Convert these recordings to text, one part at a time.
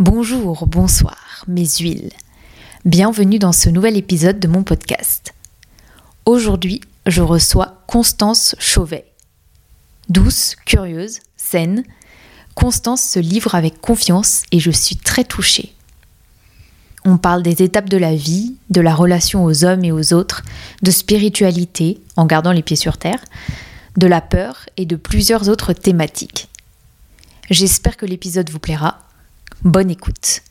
Bonjour, bonsoir, mes huiles. Bienvenue dans ce nouvel épisode de mon podcast. Aujourd'hui, je reçois Constance Chauvet. Douce, curieuse, saine, Constance se livre avec confiance et je suis très touchée. On parle des étapes de la vie, de la relation aux hommes et aux autres, de spiritualité, en gardant les pieds sur terre, de la peur et de plusieurs autres thématiques. J'espère que l'épisode vous plaira Bonne écoute.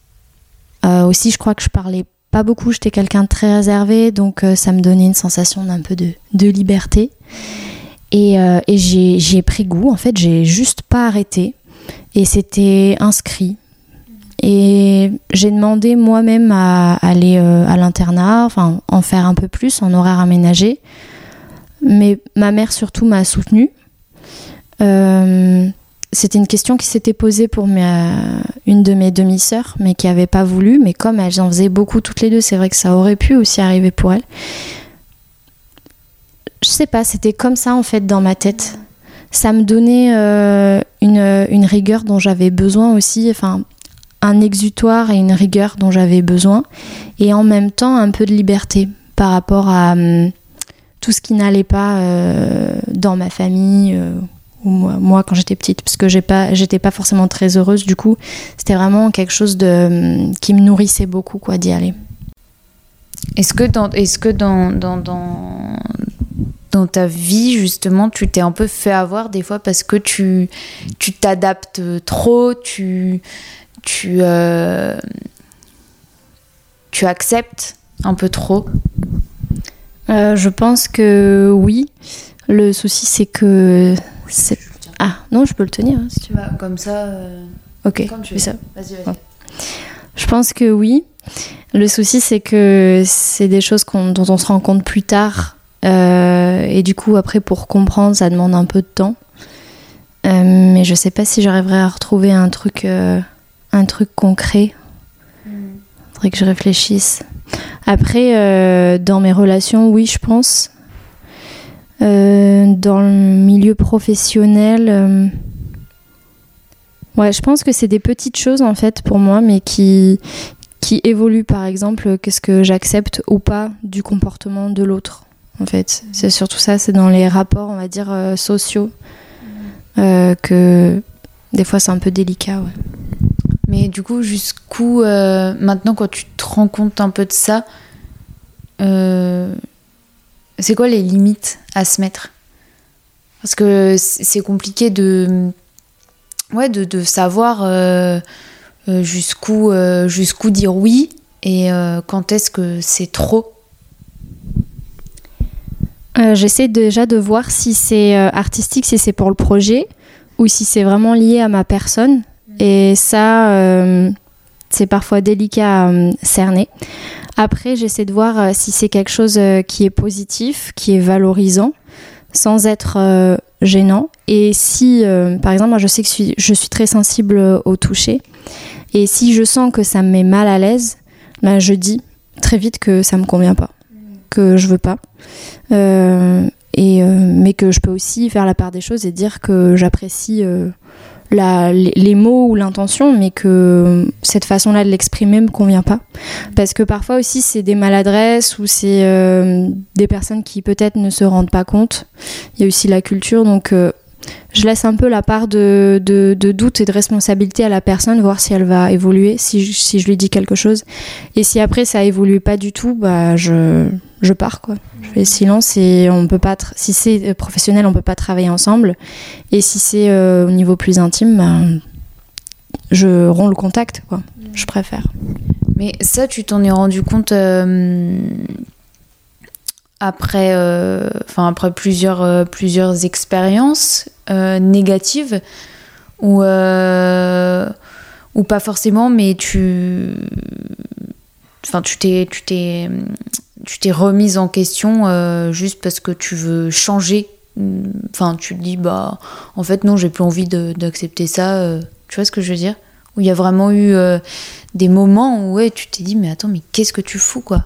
Euh, aussi, je crois que je parlais pas beaucoup, j'étais quelqu'un de très réservé, donc euh, ça me donnait une sensation d'un peu de, liberté. Et, euh, j'ai pris goût, en fait, j'ai juste pas arrêté. Et c'était inscrit. Et j'ai demandé moi-même à aller à l'internat, enfin en faire un peu plus en horaire aménagé. Mais ma mère surtout m'a soutenue c'était une question qui s'était posée pour une de mes demi-sœurs, mais qui n'avait pas voulu. Mais comme elles en faisaient beaucoup toutes les deux, c'est vrai que ça aurait pu aussi arriver pour elles. Je sais pas, c'était comme ça en fait dans ma tête. Ça me donnait euh, une, rigueur dont j'avais besoin aussi, enfin un exutoire et une rigueur dont j'avais besoin, et en même temps un peu de liberté par rapport à hum, tout ce qui n'allait pas euh, dans ma famille. Moi, quand j'étais petite, parce que j'ai pas, j'étais pas forcément très heureuse. Du coup, c'était vraiment quelque chose de qui me nourrissait beaucoup, quoi, d'y aller. Est-ce que dans, est-ce que dans, dans, dans, dans ta vie justement, tu t'es un peu fait avoir des fois parce que tu, tu t'adaptes trop, tu, tu, euh, tu acceptes un peu trop? Euh, je pense que oui. Le souci, c'est que ah, non, je peux le tenir hein, si tu veux. Bah, comme ça. Euh, ok, tu ça. Vas-y, vas-y. Je pense que oui. Le souci, c'est que c'est des choses dont on se rend compte plus tard. Euh, et du coup, après, pour comprendre, ça demande un peu de temps. Euh, mais je sais pas si j'arriverai à retrouver un truc, un truc concret. Il hmm. Faudrait que je réfléchisse. Après, dans mes relations, oui, je pense. Euh, dans le milieu professionnel, euh, ouais, je pense que c'est des petites choses en fait pour moi, mais qui, qui évoluent par exemple, qu'est-ce que j'accepte ou pas du comportement de l'autre. En fait, c'est surtout ça, c'est dans les rapports, on va dire, euh, sociaux, que des fois c'est un peu délicat. Mais du coup, jusqu'où, maintenant quand tu te rends compte un peu de ça, c'est quoi les limites à se mettre? Parce que c'est compliqué de, ouais, de, savoir euh, euh, jusqu'où euh, jusqu'où dire oui et quand est-ce que c'est trop. J'essaie déjà de voir si c'est artistique, si c'est pour le projet ou si c'est vraiment lié à ma personne. Et ça, c'est parfois délicat à cerner. Après, j'essaie de voir euh, si c'est quelque chose euh, qui est positif, qui est valorisant, sans être euh, gênant. Et si, par exemple, moi je sais que je suis, très sensible au toucher, et si je sens que ça me met mal à l'aise, ben, je dis très vite que ça me convient pas, que je veux pas. mais que je peux aussi faire la part des choses et dire que j'apprécie les, mots ou l'intention, mais que cette façon-là de l'exprimer me convient pas. Parce que parfois aussi, c'est des maladresses ou c'est euh, des personnes qui peut-être ne se rendent pas compte. Il y a aussi la culture, donc euh, je laisse un peu la part de, de, doute et de responsabilité à la personne, voir si elle va évoluer, si je, si je lui dis quelque chose. Et si après ça évolue pas du tout, bah je, je pars quoi. Je fais silence et on peut pas. Si c'est professionnel, on peut pas travailler ensemble. Et si c'est euh, au niveau plus intime, bah, je romps le contact quoi. Je préfère. Mais ça, tu t'en es rendu compte euh, après, euh, après plusieurs plusieurs expériences négatives ou ou pas forcément, mais tu enfin tu t'es tu t'es tu t'es remise en question euh, juste parce que tu veux changer. Enfin, tu te dis, bah, en fait, non, j'ai plus envie d'accepter ça. Euh. tu vois ce que je veux dire? Où il y a vraiment eu euh, des moments où ouais, tu t'es dit, mais attends, mais qu'est-ce que tu fous, quoi?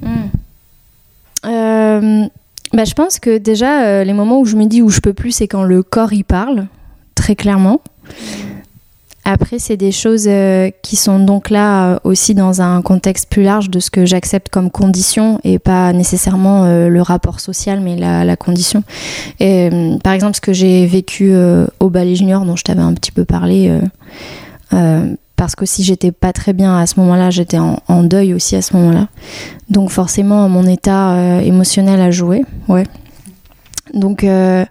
Hmm. Bah, Je pense que déjà, les moments où je me dis où je peux plus, c'est quand le corps y parle, très clairement. Après, c'est des choses euh, qui sont donc là euh, aussi dans un contexte plus large de ce que j'accepte comme condition et pas nécessairement euh, le rapport social, mais la, condition. Et, euh, par exemple, ce que j'ai vécu euh, au Ballet Junior, dont je t'avais un petit peu parlé, euh, euh, parce que si j'étais pas très bien à ce moment-là, j'étais en, deuil aussi à ce moment-là. Donc forcément, mon état euh, émotionnel a joué. Ouais. Donc euh,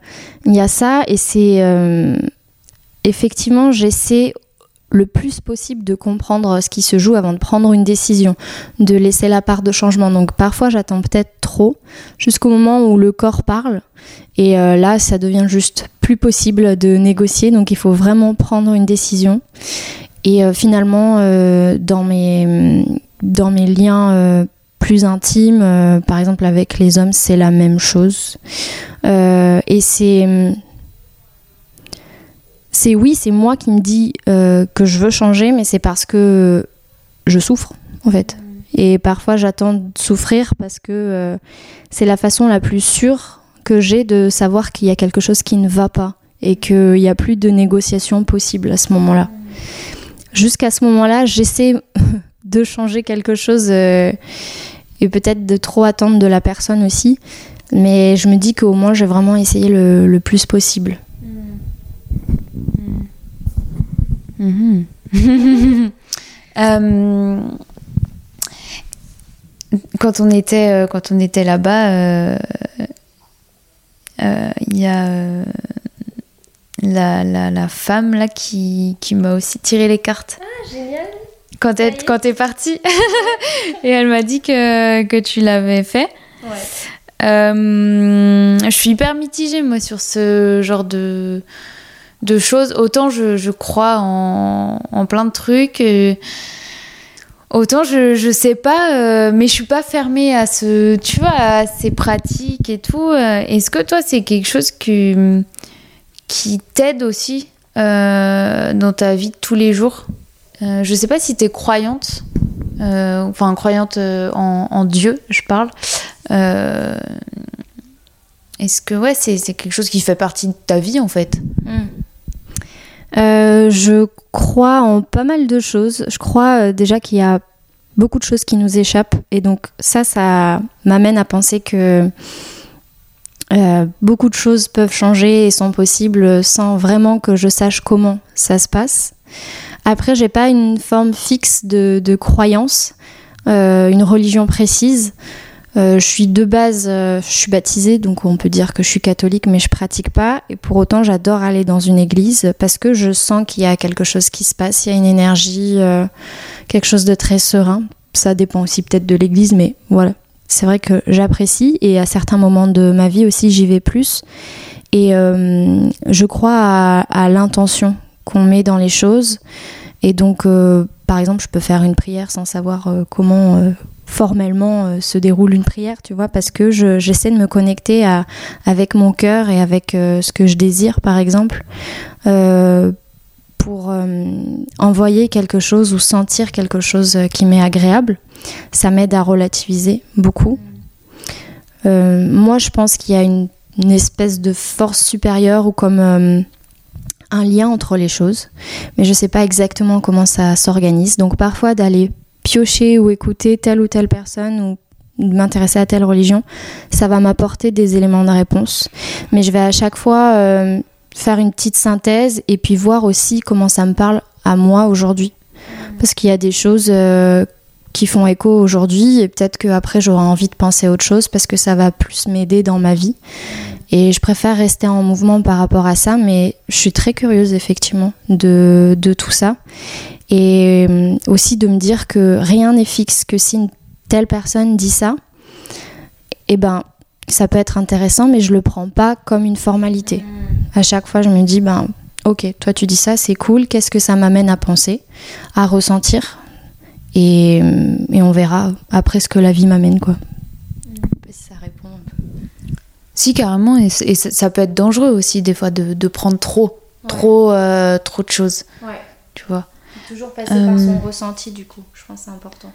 il y a ça et c'est euh, effectivement j'essaie le plus possible de comprendre ce qui se joue avant de prendre une décision, de laisser la part de changement. Donc parfois j'attends peut-être trop jusqu'au moment où le corps parle et là ça devient juste plus possible de négocier. Donc il faut vraiment prendre une décision. Et euh, finalement euh, dans mes dans mes liens euh, plus intimes, par exemple avec les hommes, c'est la même chose. Et c'est c'est oui, c'est moi qui me dis que je veux changer, mais c'est parce que je souffre, en fait. Et parfois, j'attends de souffrir parce que c'est la façon la plus sûre que j'ai de savoir qu'il y a quelque chose qui ne va pas et qu'il n'y a plus de négociation possible à ce moment-là. Jusqu'à ce moment-là, j'essaie de changer quelque chose euh, et peut-être de trop attendre de la personne aussi. Mais je me dis qu'au moins, j'ai vraiment essayé le, plus possible. Mhm. Euh, quand on était euh, quand on était là-bas, euh, euh, il y a euh, la, la, la femme là qui, qui m'a aussi tiré les cartes. Ah, génial Quand t'es quand t'es partie et elle m'a dit que, que tu l'avais fait. Ouais. Euh, je suis hyper mitigée moi sur ce genre de de choses. Autant je, je crois en, en plein de trucs, autant je, je sais pas, euh, mais je suis pas fermée à ce, tu vois, à ces pratiques et tout. Euh, Est-ce que toi c'est quelque chose qui qui t'aide aussi euh, dans ta vie de tous les jours Euh, Je sais pas si tu es croyante, euh, enfin croyante euh, en, en Dieu, je parle. Euh, Est-ce que ouais, c'est quelque chose qui fait partie de ta vie en fait? Euh, je crois en pas mal de choses. Je crois euh, déjà qu'il y a beaucoup de choses qui nous échappent. Et donc ça, ça m'amène à penser que euh, beaucoup de choses peuvent changer et sont possibles sans vraiment que je sache comment ça se passe. Après, j'ai pas une forme fixe de, de croyance, euh, une religion précise. Euh, je suis de base, je suis baptisée, donc on peut dire que je suis catholique, mais je pratique pas. Et pour autant, j'adore aller dans une église parce que je sens qu'il y a quelque chose qui se passe, il y a une énergie, quelque chose de très serein. Ça dépend aussi peut-être de l'église, mais voilà. C'est vrai que j'apprécie et à certains moments de ma vie aussi, j'y vais plus. Et euh, je crois à, l'intention qu'on met dans les choses. Et donc, euh, par exemple, je peux faire une prière sans savoir euh, comment formellement se déroule une prière, tu vois, parce que je- j'essaie de me connecter avec mon cœur et avec ce que je désire, par exemple, pour euh, envoyer quelque chose ou sentir quelque chose euh, qui m'est agréable. Ça m'aide à relativiser beaucoup. Euh, moi, je pense qu'il y a une, espèce de force supérieure ou comme un lien entre les choses, mais je sais pas exactement comment ça s'organise. Donc parfois d'aller piocher ou écouter telle ou telle personne ou de m'intéresser à telle religion, ça va m'apporter des éléments de réponse. Mais je vais à chaque fois faire une petite synthèse et puis voir aussi comment ça me parle à moi aujourd'hui. Parce qu'il y a des choses euh, qui font écho aujourd'hui et peut-être qu'après j'aurai envie de penser à autre chose parce que ça va plus m'aider dans ma vie. Et je préfère rester en mouvement par rapport à ça, mais je suis très curieuse effectivement de, de tout ça. Et euh, aussi de me dire que rien n'est fixe, que si une telle personne dit ça, eh ben ça peut être intéressant, mais je le prends pas comme une formalité. À chaque fois, je me dis, ben ok, toi tu dis ça, c'est cool, qu'est-ce que ça m'amène à penser, à ressentir? Et, euh, et on verra après ce que la vie m'amène, quoi. Si ça répond un peu. Si, carrément, et, ça, ça peut être dangereux aussi, des fois, de, de prendre trop, trop, euh, trop de choses, Ouais. tu vois. Toujours passer par son ressenti, du coup. Je pense que c'est important.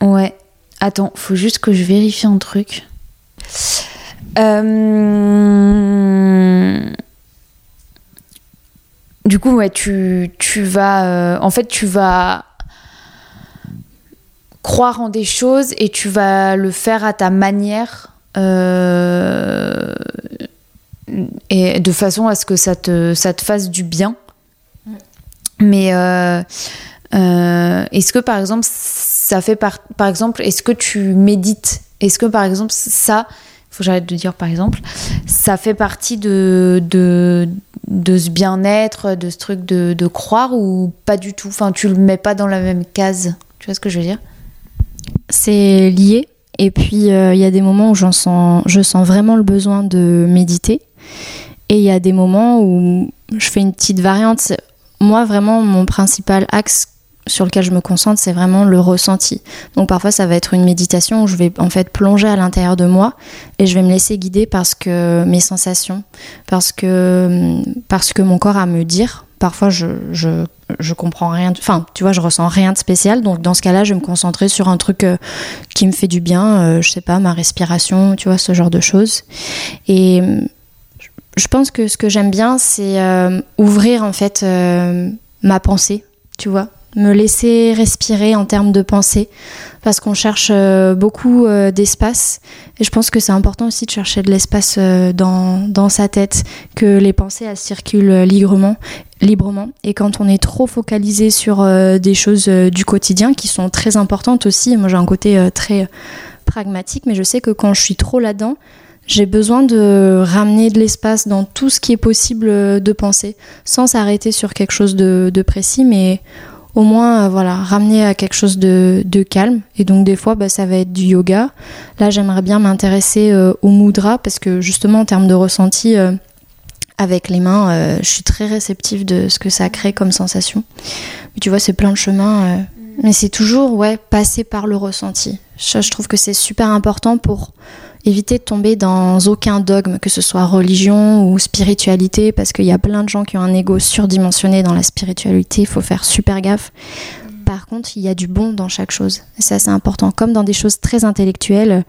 Ouais. Attends, faut juste que je vérifie un truc. Euh, du coup, ouais, tu, tu vas. euh, en fait, tu vas croire en des choses et tu vas le faire à ta manière. euh, et de façon à ce que ça te, ça te fasse du bien. Mais euh, euh, est-ce que par exemple, ça fait par, par exemple, est-ce que tu médites Est-ce que par exemple, ça, faut que j'arrête de dire par exemple, ça fait partie de, de, de ce bien-être, de ce truc de, de croire ou pas du tout? Enfin, tu le mets pas dans la même case. Tu vois ce que je veux dire? C'est lié. Et puis, euh, il y a des moments où sens, je sens vraiment le besoin de méditer. Et il y a des moments où je fais une petite variante. Moi, vraiment, mon principal axe sur lequel je me concentre, c'est vraiment le ressenti. Donc parfois, ça va être une méditation où je vais en fait plonger à l'intérieur de moi et je vais me laisser guider parce que mes sensations, parce que, parce que mon corps a à me dire. Parfois, je, je, je comprends rien. Enfin, tu vois, je ressens rien de spécial. Donc dans ce cas-là, je vais me concentrer sur un truc euh, qui me fait du bien. euh, je sais pas, ma respiration, tu vois, ce genre de choses. Et je pense que ce que j'aime bien, c'est euh, ouvrir en fait ma pensée, tu vois, me laisser respirer en termes de pensée, parce qu'on cherche euh, beaucoup euh, d'espace. Et je pense que c'est important aussi de chercher de l'espace euh, dans, dans sa tête, que les pensées elles circulent librement. librement. Et quand on est trop focalisé sur des choses du quotidien qui sont très importantes aussi, moi j'ai un côté très pragmatique, mais je sais que quand je suis trop là-dedans, j'ai besoin de ramener de l'espace dans tout ce qui est possible de penser, sans s'arrêter sur quelque chose de, de précis, mais au moins euh, voilà ramener à quelque chose de, de calme. Et donc des fois, bah, ça va être du yoga. Là, j'aimerais bien m'intéresser euh, au mudra parce que justement en termes de ressenti. euh, avec les mains, je suis très réceptive de ce que ça crée comme sensation. Mais tu vois, c'est plein de chemins. euh, mais c'est toujours, ouais, passer par le ressenti. Ça, je trouve que c'est super important pour éviter de tomber dans aucun dogme, que ce soit religion ou spiritualité, parce qu'il y a plein de gens qui ont un ego surdimensionné dans la spiritualité. Il faut faire super gaffe. Par contre, il y a du bon dans chaque chose. Et ça, c'est important. Comme dans des choses très intellectuelles,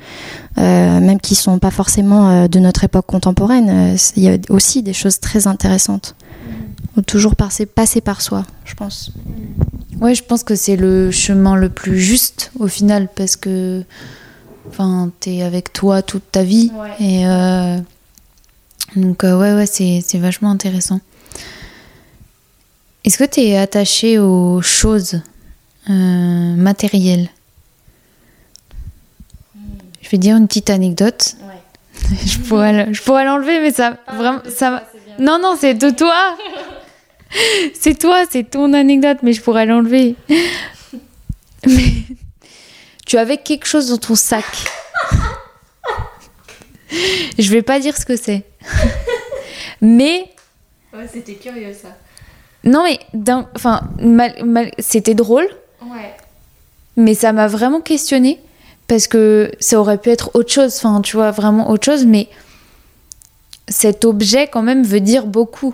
euh, même qui sont pas forcément euh, de notre époque contemporaine, euh, il y a aussi des choses très intéressantes. Toujours passer, passer par soi, je pense. Ouais, je pense que c'est le chemin le plus juste au final parce que enfin, t'es avec toi toute ta vie. Et euh, donc, euh, ouais, ouais, c'est, c'est vachement intéressant. Est-ce que t'es attaché aux choses euh, matérielles? Je vais dire une petite anecdote. je pourrais, je pourrais l'enlever, mais ça, vraiment, ça. Non, non, c'est de toi. c'est toi, c'est ton anecdote, mais je pourrais l'enlever. mais tu avais quelque chose dans ton sac. je vais pas dire ce que c'est. mais c'était curieux ça. non, mais enfin, mal- mal- c'était drôle, Ouais. mais ça m'a vraiment questionné parce que ça aurait pu être autre chose. Enfin, tu vois, vraiment autre chose, mais cet objet quand même veut dire beaucoup.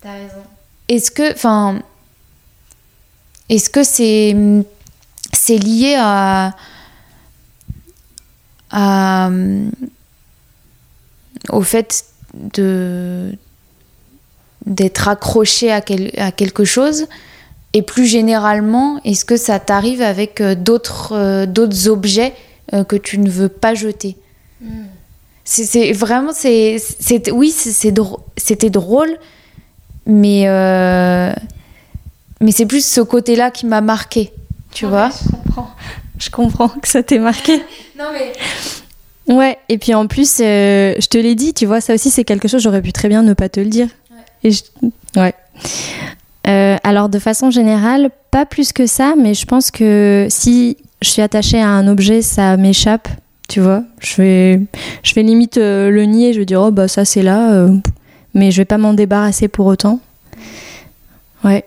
T'as raison. Est-ce que, enfin, est-ce que c'est c'est lié à, à au fait de d'être accroché à, quel- à quelque chose. Et plus généralement, est-ce que ça t'arrive avec euh, d'autres euh, d'autres objets euh, que tu ne veux pas jeter? C'est c'est- vraiment c'est oui c'était drôle mais euh, mais c'est plus ce côté-là qui m'a marqué tu vois Je comprends. Je comprends que ça t'ait marqué. non mais Ouais, et puis en plus, euh, je te l'ai dit, tu vois, ça aussi c'est quelque chose, j'aurais pu très bien ne pas te le dire. Et je- Ouais. Euh, alors de façon générale, pas plus que ça, mais je pense que si je suis attachée à un objet, ça m'échappe, tu vois. Je vais, je vais limite euh, le nier, je vais dire, oh bah ça c'est là, mais je vais pas m'en débarrasser pour autant. Ouais.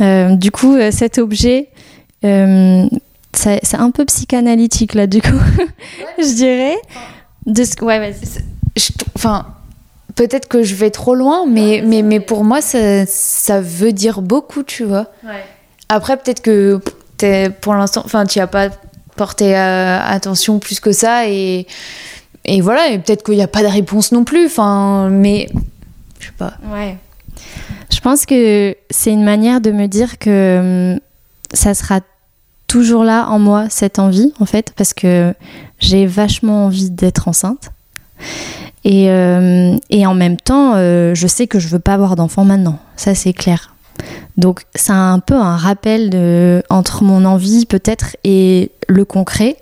Euh, du coup, euh, cet objet, euh, c'est un peu psychanalytique là, du coup, je dirais. De ce... Ouais, vas-y. je- enfin peut-être que je vais trop loin mais mais mais pour moi ça, ça veut dire beaucoup tu vois après peut-être que pour l'instant enfin tu as pas porté euh, attention plus que ça et et voilà et peut-être qu'il n'y a pas de réponse non plus enfin mais je sais pas Ouais. Je pense que c'est une manière de me dire que hum, ça sera toujours là en moi, cette envie, en fait, parce que j'ai vachement envie d'être enceinte. Et, euh, et, en même temps, euh, je sais que je veux pas avoir d'enfant maintenant. Ça, c'est clair. Donc, c'est un peu un rappel de, entre mon envie, peut-être, et le concret.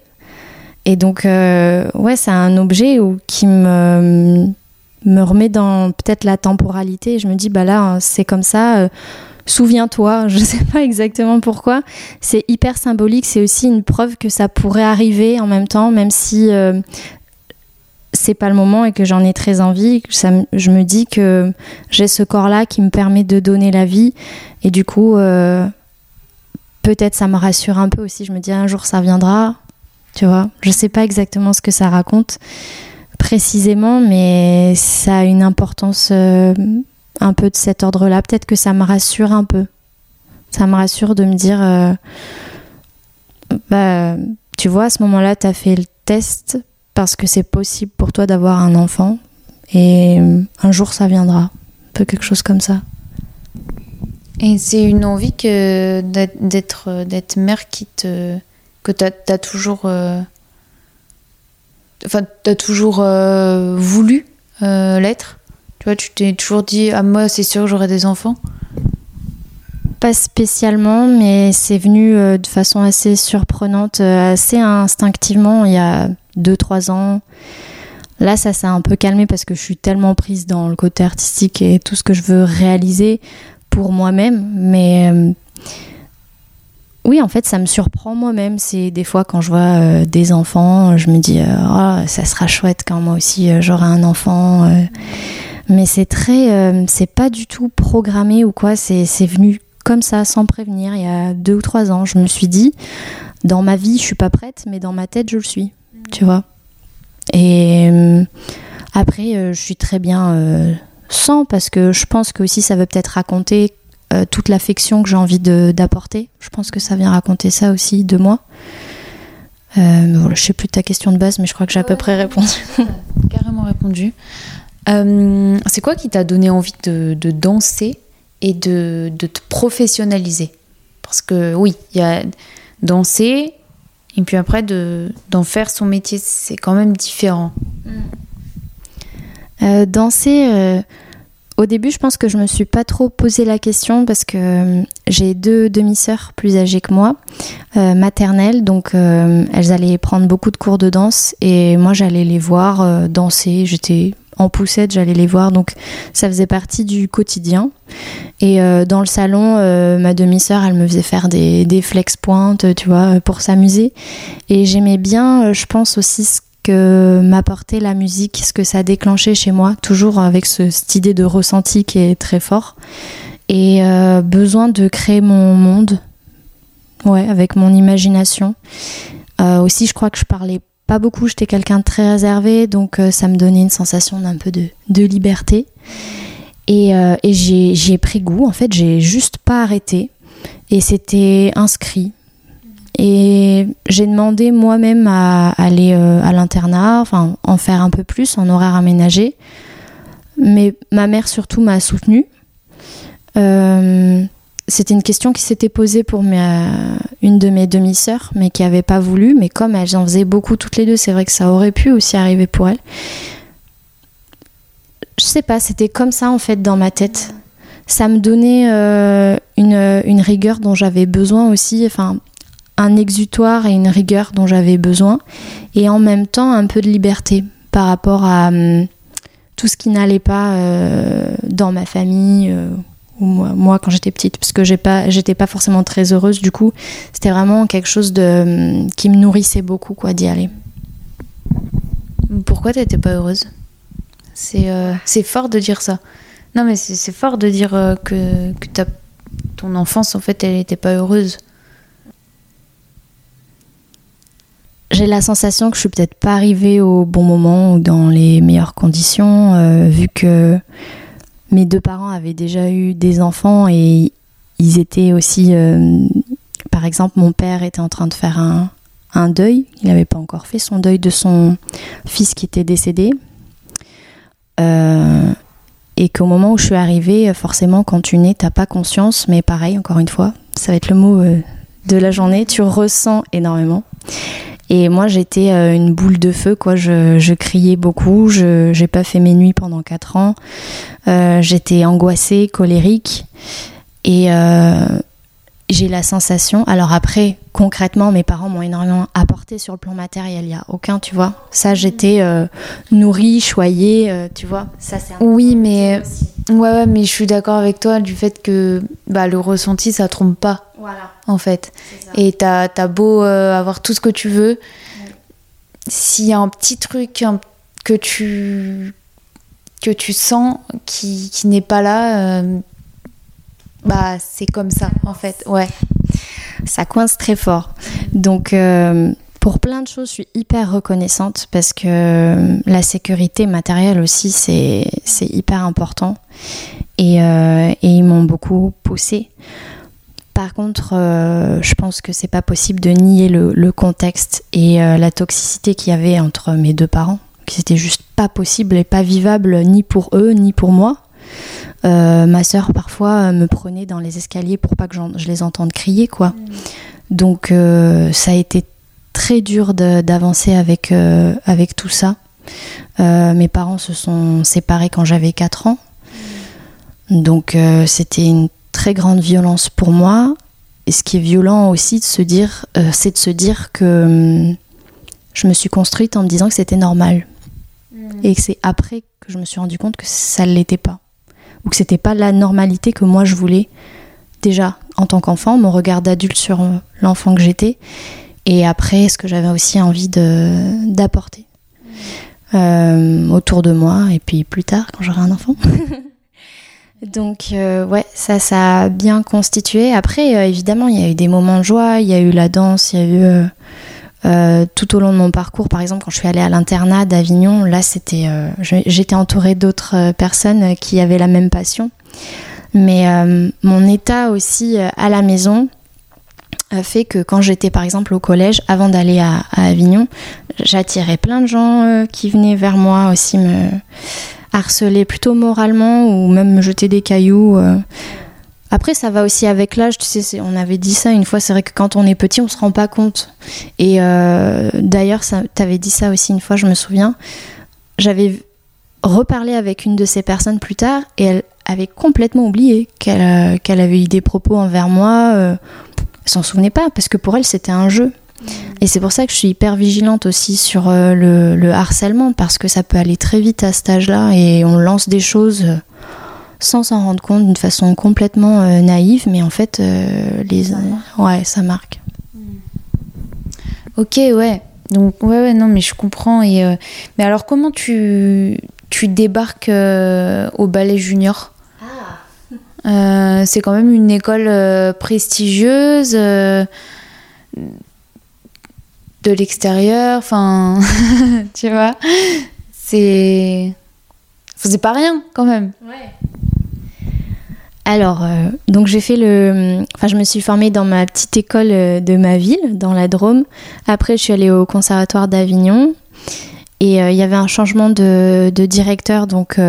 Et donc, euh, ouais, c'est un objet qui me, me remet dans peut-être la temporalité. Je me dis, bah là, c'est comme ça souviens-toi, je ne sais pas exactement pourquoi. C'est hyper symbolique, c'est aussi une preuve que ça pourrait arriver en même temps, même si euh, c'est pas le moment et que j'en ai très envie. Je me dis que j'ai ce corps-là qui me permet de donner la vie et du coup, euh, peut-être ça me rassure un peu aussi. Je me dis un jour ça viendra, tu vois. Je sais pas exactement ce que ça raconte précisément, mais ça a une importance. Euh, un peu de cet ordre-là. Peut-être que ça me rassure un peu. Ça me rassure de me dire, euh, bah, tu vois, à ce moment-là, tu as fait le test parce que c'est possible pour toi d'avoir un enfant et euh, un jour ça viendra. Un peu quelque chose comme ça. Et c'est une envie que d'être d'être mère que tu as, toujours enfin tu as toujours voulu l'être tu t'es toujours dit, ah moi c'est sûr que j'aurai des enfants Pas spécialement, mais c'est venu euh, de façon assez surprenante, euh, assez instinctivement il y a 2-3 ans. Là, ça s'est un peu calmé parce que je suis tellement prise dans le côté artistique et tout ce que je veux réaliser pour moi-même. Mais euh, oui, en fait, ça me surprend moi-même. C'est des fois quand je vois des enfants, je me dis, oh, ça sera chouette quand moi aussi j'aurai un enfant mais c'est très, euh, c'est pas du tout programmé ou quoi. C'est venu comme ça, sans prévenir. Il y a deux ou trois ans, je me suis dit, dans ma vie, je suis pas prête, mais dans ma tête, je le suis. Tu vois. Et euh, après, euh, je suis très bien sans parce que je pense que aussi ça veut peut-être raconter toute l'affection que j'ai envie d'apporter. Je pense que ça vient raconter ça aussi de moi. Euh, voilà, je sais plus de ta question de base, mais je crois que j'ai à peu près répondu. Carrément répondu. Euh, c'est quoi qui t'a donné envie de, danser et de, te professionnaliser? Parce que oui, il y a danser et puis après d'en faire son métier, c'est quand même différent. Euh, danser, euh, au début, je pense que je me suis pas trop posé la question parce que j'ai deux demi-sœurs plus âgées que moi, maternelles, donc elles allaient prendre beaucoup de cours de danse et moi j'allais les voir danser. J'étais en poussette, j'allais les voir. Donc ça faisait partie du quotidien. Et euh, dans le salon, euh, ma demi-sœur, elle me faisait faire des, flex pointes, tu vois, pour s'amuser. Et j'aimais bien, euh, je pense aussi ce que m'apportait la musique, ce que ça déclenchait chez moi, toujours avec ce, cette idée de ressenti qui est très fort. Et besoin de créer mon monde, ouais, avec mon imagination. aussi, je crois que je parlais pas beaucoup, j'étais quelqu'un de très réservé, donc euh, ça me donnait une sensation d'un peu de, liberté. Et, euh, et j'y ai pris goût, en fait, j'ai juste pas arrêté. Et c'était inscrit. Et j'ai demandé moi-même à aller euh, à l'internat, enfin en faire un peu plus, en horaire aménagé. Mais ma mère surtout m'a soutenue. Euh, c'était une question qui s'était posée pour une de mes demi-sœurs, mais qui n'avait pas voulu. Mais comme elles en faisaient beaucoup toutes les deux, c'est vrai que ça aurait pu aussi arriver pour elles. Je sais pas, c'était comme ça en fait dans ma tête. Ça me donnait euh, une, rigueur dont j'avais besoin aussi, enfin un exutoire et une rigueur dont j'avais besoin, et en même temps un peu de liberté par rapport à hum, tout ce qui n'allait pas euh, dans ma famille. Euh, moi, quand j'étais petite, parce que j'ai pas, j'étais pas forcément très heureuse. Du coup, c'était vraiment quelque chose de qui me nourrissait beaucoup, quoi, d'y aller. Pourquoi t'étais pas heureuse? C'est euh, c'est fort de dire ça. Non, mais c'est fort de dire que, que ton enfance, en fait, elle n'était pas heureuse. J'ai la sensation que je suis peut-être pas arrivée au bon moment ou dans les meilleures conditions, euh, vu que mes deux parents avaient déjà eu des enfants et ils étaient aussi, euh, par exemple, mon père était en train de faire un, deuil. Il n'avait pas encore fait son deuil de son fils qui était décédé. Euh, et qu'au moment où je suis arrivée, forcément, quand tu nais, t'as pas conscience, mais pareil, encore une fois, ça va être le mot de la journée, tu ressens énormément. Et moi, j'étais euh, une boule de feu, quoi. Je, criais beaucoup. Je j'ai pas fait mes nuits pendant quatre ans. Euh, j'étais angoissée, colérique, et euh, j'ai la sensation. Alors après, concrètement, mes parents m'ont énormément apporté sur le plan matériel. Il y a aucun, tu vois. Ça, j'étais euh, nourrie, choyée, euh, tu vois. Ça, c'est. Oui, mais ouais, ouais, mais je suis d'accord avec toi du fait que bah, le ressenti, ça trompe pas. Voilà. En fait. Et t'as as beau euh, avoir tout ce que tu veux, s'il y a un petit truc un- que tu que tu sens qui, qui n'est pas là, bah c'est comme ça en fait. Ouais. ça coince très fort. Donc, euh, pour plein de choses, je suis hyper reconnaissante parce que euh, la sécurité matérielle aussi, c'est c'est hyper important. Et, euh, et ils m'ont beaucoup poussé. Par contre, euh, je pense que c'est pas possible de nier le, le contexte et euh, la toxicité qu'il y avait entre mes deux parents, qui c'était juste pas possible et pas vivable ni pour eux ni pour moi. Euh, ma sœur parfois euh, me prenait dans les escaliers pour pas que je les entende crier quoi. Donc euh, ça a été très dur d'avancer avec, avec tout ça. Mes parents se sont séparés quand j'avais 4 ans. Donc euh, c'était une très grande violence pour moi. Et ce qui est violent aussi de se dire, euh, c'est de se dire que hum, je me suis construite en me disant que c'était normal. Et que c'est après que je me suis rendu compte que ça ne l'était pas. Ou que c'était pas la normalité que moi je voulais déjà en tant qu'enfant, mon regard d'adulte sur euh, l'enfant que j'étais, et après ce que j'avais aussi envie de- d'apporter euh, autour de moi, et puis plus tard quand j'aurai un enfant. Donc euh, ouais, ça, ça a bien constitué. Après, euh, évidemment, il y a eu des moments de joie, il y a eu la danse, il y a eu euh, tout au long de mon parcours, par exemple, quand je suis allée à l'internat d'Avignon, là, c'était, euh, j'étais entourée d'autres euh, personnes qui avaient la même passion. Mais mon état aussi à la maison fait que quand j'étais par exemple au collège, avant d'aller à, à Avignon, j'attirais plein de gens qui venaient vers moi aussi me harceler plutôt moralement ou même me jeter des cailloux. Après, ça va aussi avec l'âge, tu sais, on avait dit ça une fois, c'est vrai que quand on est petit, on se rend pas compte. Et euh, d'ailleurs, t'avais dit ça aussi une fois, je me souviens. J'avais reparlé avec une de ces personnes plus tard et elle avait complètement oublié qu'elle euh, avait eu des propos envers moi. euh, elle s'en souvenait pas parce que pour elle, c'était un jeu. Et c'est pour ça que je suis hyper vigilante aussi sur euh, le, le harcèlement parce que ça peut aller très vite à cet âge-là et on lance des choses euh, sans s'en rendre compte d'une façon complètement euh, naïve, mais en fait, euh, les Ça ouais, ça marque. Ok, ouais. Donc ouais, ouais, non, mais je comprends. Et euh, mais alors, comment tu tu débarques au ballet junior? Euh, C'est quand même une école prestigieuse. de l'extérieur, enfin, tu vois, c'est, c'est pas rien quand même. Alors, euh, donc j'ai fait le. Je me suis formée dans ma petite école euh, de ma ville, dans la Drôme. Après, je suis allée au conservatoire d'Avignon. Et euh, il y avait un changement de, directeur, donc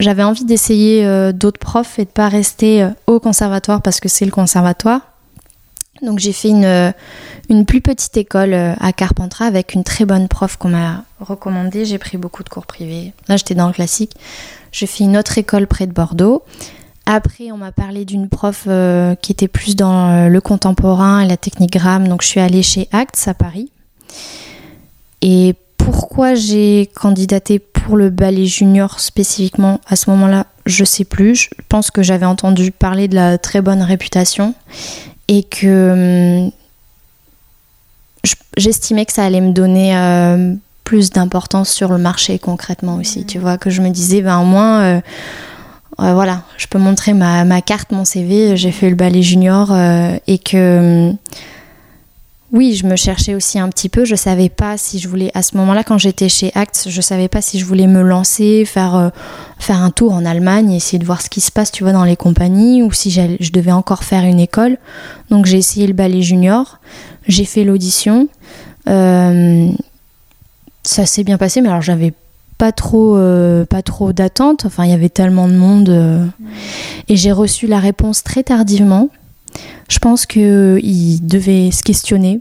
j'avais envie d'essayer d'autres profs et de pas rester au conservatoire parce que c'est le conservatoire. Donc j'ai fait une, une plus petite école à Carpentras avec une très bonne prof qu'on m'a recommandée. J'ai pris beaucoup de cours privés. Là, j'étais dans le classique. J'ai fait une autre école près de Bordeaux. Après, on m'a parlé d'une prof euh, qui était plus dans euh, le contemporain et la technique Gram. Donc, je suis allée chez Acts à Paris. Et pourquoi j'ai candidaté pour le ballet junior spécifiquement à ce moment-là, je sais plus. Je pense que j'avais entendu parler de la très bonne réputation et que hum, je- j'estimais que ça allait me donner euh, plus d'importance sur le marché concrètement aussi. Tu vois, que je me disais, ben au moins, euh, euh, voilà, je peux montrer ma, ma carte, mon CV, j'ai fait le ballet junior euh, et que. oui, je me cherchais aussi un petit peu. Je savais pas si je voulais, à ce moment-là, quand j'étais chez Acts, je savais pas si je voulais me lancer, faire, euh, faire un tour en Allemagne, essayer de voir ce qui se passe, tu vois, dans les compagnies, ou si je devais encore faire une école. Donc j'ai essayé le ballet junior, j'ai fait l'audition. Euh, ça s'est bien passé, mais alors j'avais pas trop, euh, pas trop d'attente. Enfin, il y avait tellement de monde. euh, Et j'ai reçu la réponse très tardivement. Je pense qu'ils devaient se questionner.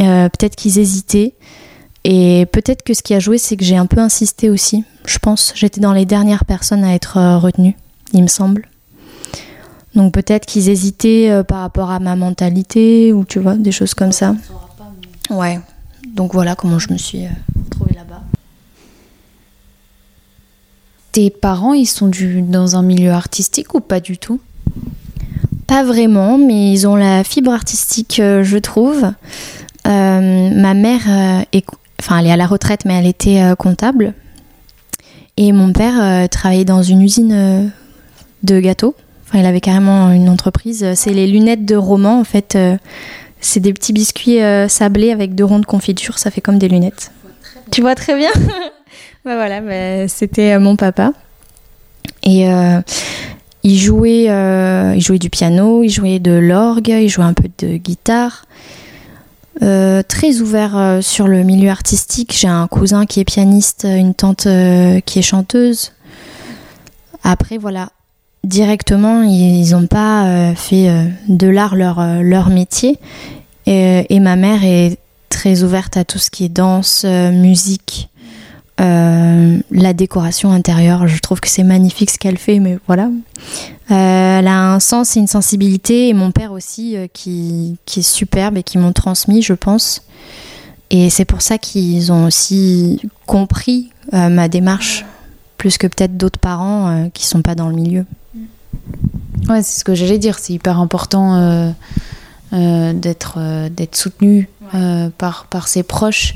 Euh, peut-être qu'ils hésitaient. Et peut-être que ce qui a joué, c'est que j'ai un peu insisté aussi. Je pense j'étais dans les dernières personnes à être euh, retenues, il me semble. Donc peut-être qu'ils hésitaient par rapport à ma mentalité ou tu vois, des choses comme ça. Ouais. Donc voilà comment je me suis là-bas. Tes parents, ils sont du, dans un milieu artistique ou pas du tout? Pas vraiment, mais ils ont la fibre artistique, euh, je trouve. Euh, ma mère euh, est, enfin, elle est à la retraite, mais elle était comptable. Et mon père euh, travaillait dans une usine euh, de gâteaux. Enfin, il avait carrément une entreprise. C'est les lunettes de roman, en fait. euh, c'est des petits biscuits euh, sablés avec deux ronds de confiture. Ça fait comme des lunettes. Tu vois très bien Bah voilà, bah, c'était euh, mon papa. Et euh, il jouait, euh, il jouait du piano, il jouait de l'orgue, il jouait un peu de guitare. Très ouvert sur le milieu artistique. J'ai un cousin qui est pianiste, une tante qui est chanteuse. Après, voilà, directement, ils n'ont pas fait de l'art leur, métier. Et ma mère est très ouverte à tout ce qui est danse, euh, musique, euh, la décoration intérieure. Je trouve que c'est magnifique ce qu'elle fait, mais voilà. Euh, elle a un sens et une sensibilité, et mon père aussi, qui, qui est superbe et qui m'ont transmis, je pense. Et c'est pour ça qu'ils ont aussi compris ma démarche, plus que peut-être d'autres parents qui sont pas dans le milieu. Ouais, c'est ce que j'allais dire. C'est hyper important euh, d'être euh, d'être soutenu euh, par, par ses proches.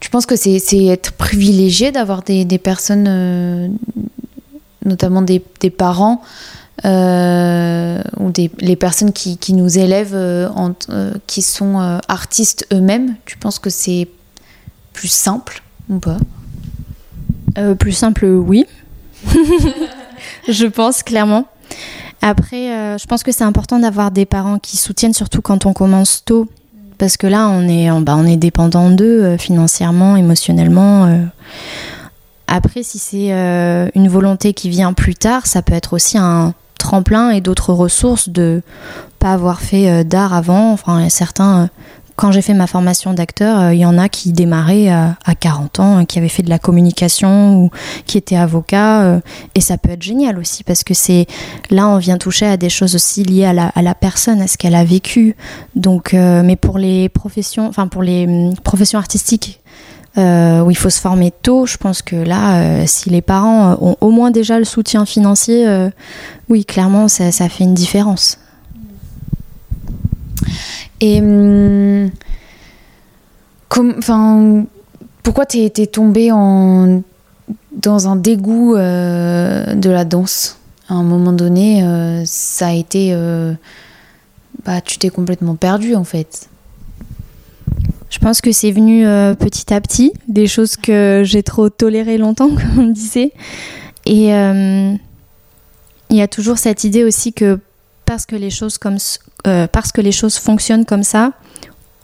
Tu penses que c'est c'est être privilégié d'avoir des, des personnes, notamment des, des parents, ou des, les personnes qui, qui nous élèvent, en- qui sont artistes eux-mêmes Tu penses que c'est plus simple ou pas? Plus simple, oui. je pense clairement. Après, euh, je pense que c'est important d'avoir des parents qui soutiennent, surtout quand on commence tôt. Parce que là, on est, bah, on est dépendant d'eux euh, financièrement, émotionnellement. euh. Après, si c'est une volonté qui vient plus tard, ça peut être aussi un tremplin et d'autres ressources de pas avoir fait d'art avant. Enfin, certains, quand j'ai fait ma formation d'acteur, euh, il y en a qui démarraient à, à 40 ans, euh, qui avaient fait de la communication ou qui étaient avocats. euh, et ça peut être génial aussi parce que c'est là, on vient toucher à des choses aussi liées à la, personne, à ce qu'elle a vécu. Donc, euh, mais pour les professions, enfin pour les hum, professions artistiques. euh, où il faut se former tôt, je pense que là, euh, si les parents euh, ont au moins déjà le soutien financier, euh, oui, clairement, ça fait une différence. Et hum, enfin, pourquoi t'es es tombée dans un dégoût euh, de la danse? À un moment donné, euh, ça a été, euh, bah, tu t'es complètement perdue en fait. Je pense que c'est venu petit à petit, des choses que j'ai trop tolérées longtemps, comme on disait. Et il y a toujours cette idée aussi que parce que les choses, comme, euh, parce que les choses fonctionnent comme ça,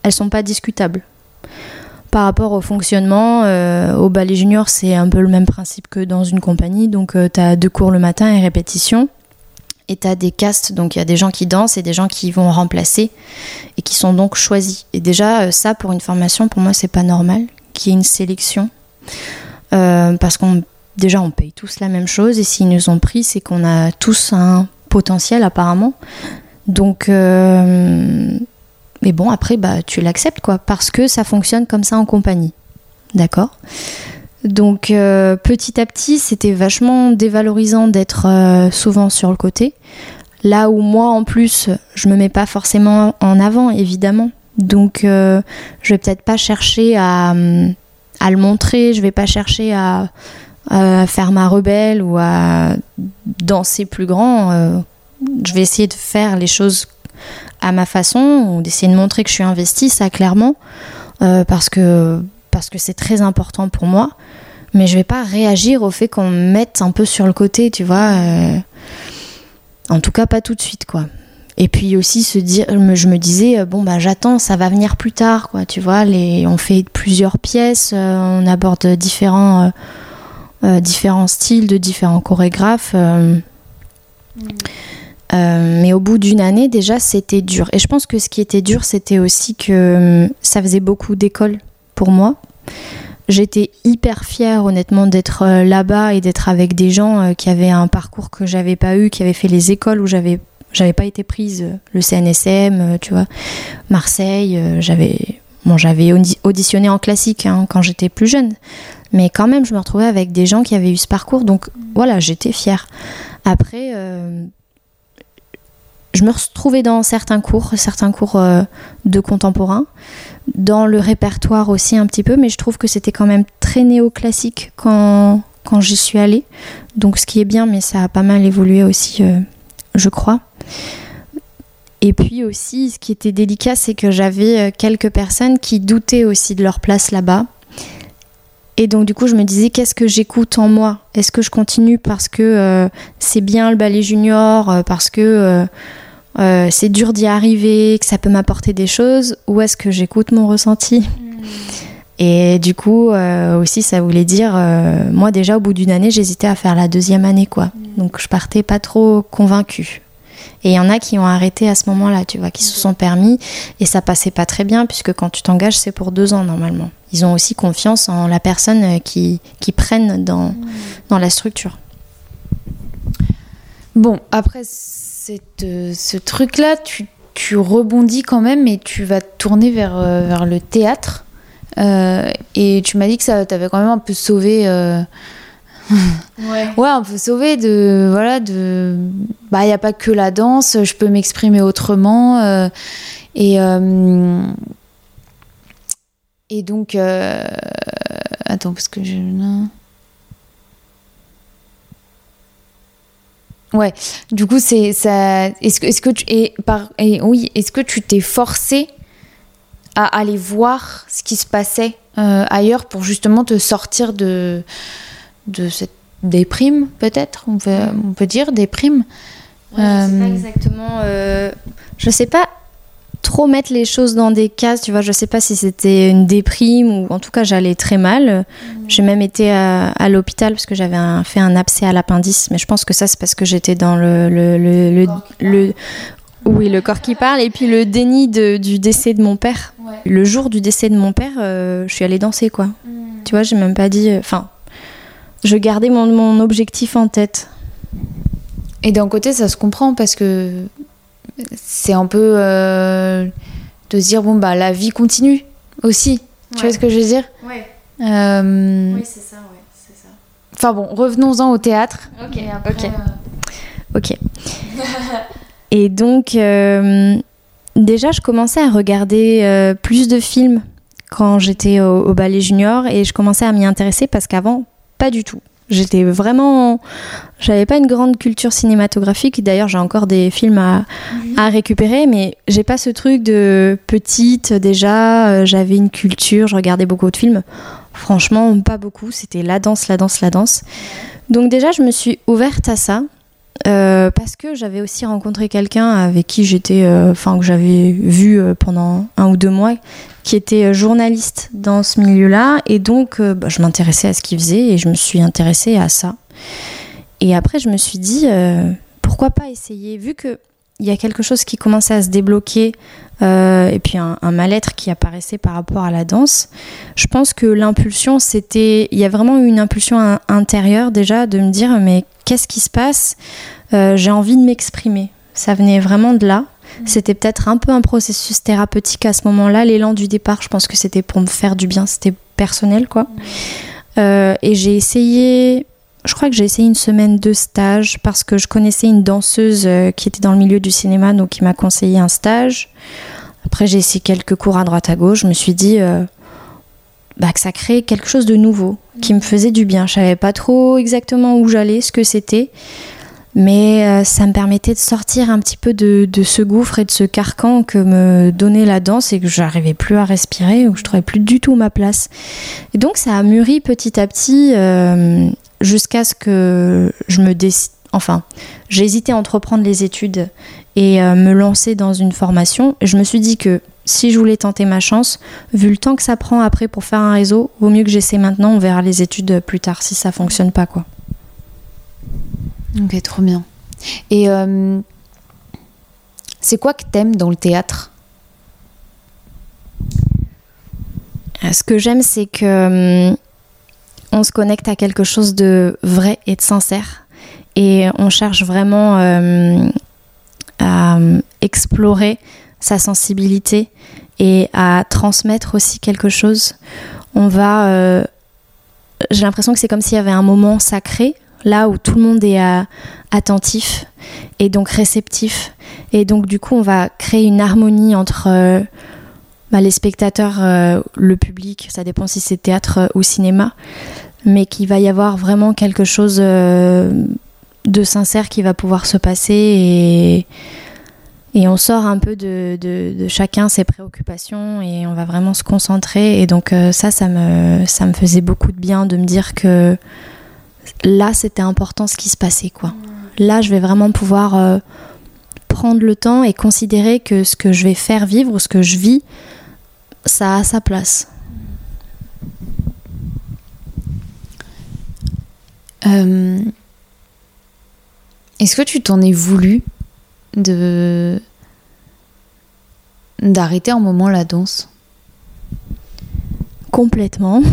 elles sont pas discutables. Par rapport au fonctionnement, euh, au ballet junior, c'est un peu le même principe que dans une compagnie. Donc, tu as deux cours le matin et répétition. Et tu as des castes, donc il y a des gens qui dansent et des gens qui vont remplacer et qui sont donc choisis. Et déjà, euh, ça, pour une formation, pour moi, c'est pas normal qu'il y ait une sélection. Euh, parce qu'on déjà, on paye tous la même chose et s'ils nous ont pris, c'est qu'on a tous un potentiel apparemment. Donc, euh, mais bon, après, bah, tu l'acceptes quoi, parce que ça fonctionne comme ça en compagnie. D'accord? Donc euh, petit à petit, c'était vachement dévalorisant d'être euh, souvent sur le côté. Là où moi, en plus, je me mets pas forcément en avant, évidemment. Donc, je vais peut-être pas chercher à, hum, à le montrer, je vais pas chercher à, à faire ma rebelle ou à danser plus grand. euh, je vais essayer de faire les choses à ma façon ou d'essayer de montrer que je suis investie, ça clairement, euh, parce que parce que c'est très important pour moi. Mais je vais pas réagir au fait qu'on me mette un peu sur le côté, tu vois. euh, en tout cas, pas tout de suite, quoi. et puis aussi se dire, je me disais, bon, bah, j'attends, ça va venir plus tard, quoi. Tu vois, on fait plusieurs pièces, on aborde différents, différents styles de différents chorégraphes. Mm. mais au bout d'une année, déjà, c'était dur. Et je pense que ce qui était dur, c'était aussi que ça faisait beaucoup d'écoles pour moi. J'étais hyper fière honnêtement d'être euh, là-bas et d'être avec des gens euh, qui avaient un parcours que j'avais pas eu, qui avaient fait les écoles où j'avais j'avais pas été prise, le CNSM, euh, tu vois, Marseille, j'avais bon, j'avais auditionné en classique hein, quand j'étais plus jeune, mais quand même je me retrouvais avec des gens qui avaient eu ce parcours, donc voilà, j'étais fière. Après, je me retrouvais dans certains cours, certains cours euh, de contemporain, dans le répertoire aussi un petit peu, mais je trouve que c'était quand même très néoclassique quand, quand j'y suis allée. Donc ce qui est bien, mais ça a pas mal évolué aussi, euh, je crois. Et puis aussi, ce qui était délicat, c'est que j'avais euh, quelques personnes qui doutaient aussi de leur place là-bas. Et donc du coup, je me disais, qu'est-ce que j'écoute en moi? Est-ce que je continue parce que c'est bien le ballet junior, parce que euh, c'est dur d'y arriver, que ça peut m'apporter des choses, ou est-ce que j'écoute mon ressenti? Hmm. Et du coup, euh, aussi, ça voulait dire, euh, moi déjà, au bout d'une année, j'hésitais à faire la deuxième année, quoi. Hmm. Donc, je partais pas trop convaincue. Et il y en a qui ont arrêté à ce moment-là, tu vois, qui se sont permis, et ça passait pas très bien, puisque quand tu t'engages, c'est pour deux ans normalement. Ils ont aussi confiance en la personne qui, qui prenne dans, dans la structure. Bon, après, euh, ce truc-là, tu, tu, rebondis quand même et tu vas tourner vers, euh, vers le théâtre. Euh, et tu m'as dit que ça t'avait quand même un peu sauvé. Ouais. ouais, un peu sauvé de. Voilà, de. Bah, il n'y a pas que la danse, je peux m'exprimer autrement. et. et donc. attends, parce que je. Ouais. Du coup, c'est ça. Est-ce que, est-ce que tu et par et oui, est-ce que tu t'es forcé à aller voir ce qui se passait euh, ailleurs pour justement te sortir de de cette déprime peut-être on peut on peut dire déprime. Ouais, euh... sais pas exactement. Euh, je sais pas trop mettre les choses dans des cases, tu vois. Je sais pas si c'était une déprime ou en tout cas j'allais très mal. Mm. J'ai même été à, l'hôpital parce que j'avais fait un abcès à l'appendice, mais je pense que ça c'est parce que j'étais dans le, le, le, le, oui, le corps qui parle et puis le déni de, du décès de mon père. Le jour du décès de mon père, euh, je suis allée danser quoi. Mm. Tu vois, j'ai même pas dit. Euh, enfin, je gardais mon, mon objectif en tête. Et d'un côté, ça se comprend parce que c'est un peu euh, de dire bon bah la vie continue aussi. Tu vois ce que je veux dire? Ouais. Euh, oui, c'est ça, ouais, ça. Enfin bon, revenons-en au théâtre. Ok, ok. Euh, ok. Et donc, déjà, je commençais à regarder plus de films quand j'étais au, ballet junior et je commençais à m'y intéresser parce qu'avant, pas du tout. J'étais vraiment. J'avais pas une grande culture cinématographique. D'ailleurs, j'ai encore des films à, à récupérer, mais j'ai pas ce truc de petite déjà. Euh, j'avais une culture, je regardais beaucoup de films. Franchement, pas beaucoup. C'était la danse, la danse, la danse. Donc, déjà, je me suis ouverte à ça. Euh, parce que j'avais aussi rencontré quelqu'un avec qui j'étais, euh, enfin que j'avais vu pendant un ou deux mois, qui était euh, journaliste dans ce milieu-là. Et donc, euh, bah, je m'intéressais à ce qu'il faisait et je me suis intéressée à ça. Et après, je me suis dit, euh, pourquoi pas essayer, vu qu'il y a quelque chose qui commençait à se débloquer et puis un, mal-être qui apparaissait par rapport à la danse. Je pense que l'impulsion, c'était. Il y a vraiment eu une impulsion intérieure déjà de me dire mais qu'est-ce qui se passe J'ai envie de m'exprimer. Ça venait vraiment de là. C'était peut-être un peu un processus thérapeutique à ce moment-là. L'élan du départ, je pense que c'était pour me faire du bien, c'était personnel, quoi. Euh, et j'ai essayé, je crois que j'ai essayé une semaine de stage parce que je connaissais une danseuse euh, qui était dans le milieu du cinéma, donc qui m'a conseillé un stage. Après, j'ai essayé quelques cours à droite à gauche. Je me suis dit euh, bah, que ça créait quelque chose de nouveau, qui me faisait du bien. Je savais pas trop exactement où j'allais, ce que c'était mais euh, ça me permettait de sortir un petit peu de, ce gouffre et de ce carcan que me donnait la danse et que j'arrivais plus à respirer ou que je trouvais plus du tout ma place. Et donc ça a mûri petit à petit euh, jusqu'à ce que je me décide. enfin, j'ai hésité à entreprendre les études et me lancer dans une formation. Je me suis dit que si je voulais tenter ma chance, vu le temps que ça prend après pour faire un réseau, vaut mieux que j'essaie maintenant, on verra les études plus tard si ça fonctionne pas quoi. Ok, trop bien. Et euh, c'est quoi que t'aimes dans le théâtre? Euh, Ce que j'aime, c'est que hum, on se connecte à quelque chose de vrai et de sincère, et on cherche vraiment hum, à hum, explorer sa sensibilité et à transmettre aussi quelque chose. On va. Euh, j'ai l'impression que c'est comme s'il y avait un moment sacré, là où tout le monde est euh, attentif et donc réceptif. Et donc, du coup, on va créer une harmonie entre. Euh, bah, les spectateurs, le public, ça dépend si c'est théâtre ou cinéma, mais qu'il va y avoir vraiment quelque chose de sincère qui va pouvoir se passer et, et on sort un peu de, de, chacun ses préoccupations et on va vraiment se concentrer. Et donc euh, ça, ça me, ça me faisait beaucoup de bien de me dire que là, c'était important ce qui se passait. quoi. Là, je vais vraiment pouvoir euh, prendre le temps et considérer que ce que je vais faire vivre, ce que je vis, ça a sa place. Euh, est-ce que tu t'en es voulu d'arrêter un moment la danse Complètement.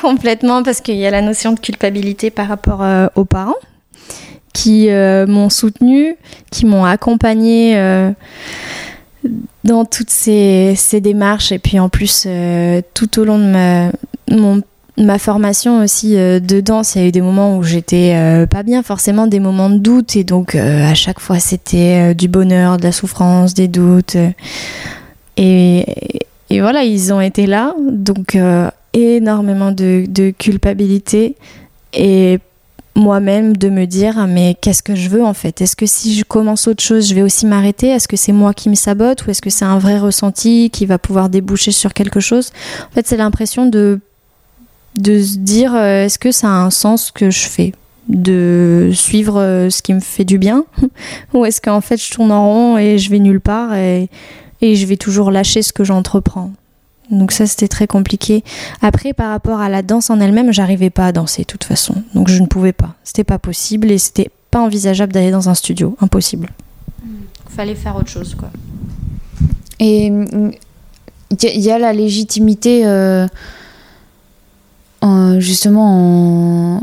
Complètement parce qu'il y a la notion de culpabilité par rapport euh, aux parents qui euh, m'ont soutenu, qui m'ont accompagné euh, dans toutes ces, démarches et puis en plus tout au long de mon ma formation aussi euh, de danse, il y a eu des moments où j'étais euh, pas bien, forcément des moments de doute, et donc euh, à chaque fois c'était du bonheur, de la souffrance, des doutes. Et, et, voilà, ils ont été là, donc énormément de, de, culpabilité et moi-même de me dire mais qu'est-ce que je veux en fait? Est-ce que si je commence autre chose, je vais aussi m'arrêter? Est-ce que c'est moi qui me sabote? Ou est-ce que c'est un vrai ressenti qui va pouvoir déboucher sur quelque chose? En fait, c'est l'impression de de se dire euh, est-ce que ça a un sens que je fais? De suivre euh, ce qui me fait du bien? Ou est-ce qu'en fait je tourne en rond et je vais nulle part et, et je vais toujours lâcher ce que j'entreprends? Donc ça c'était très compliqué. Après par rapport à la danse en elle-même j'arrivais pas à danser de toute façon. Donc je ne pouvais pas. C'était pas possible et c'était pas envisageable d'aller dans un studio. Impossible. Il fallait faire autre chose quoi. Et il y, a la légitimité euh, justement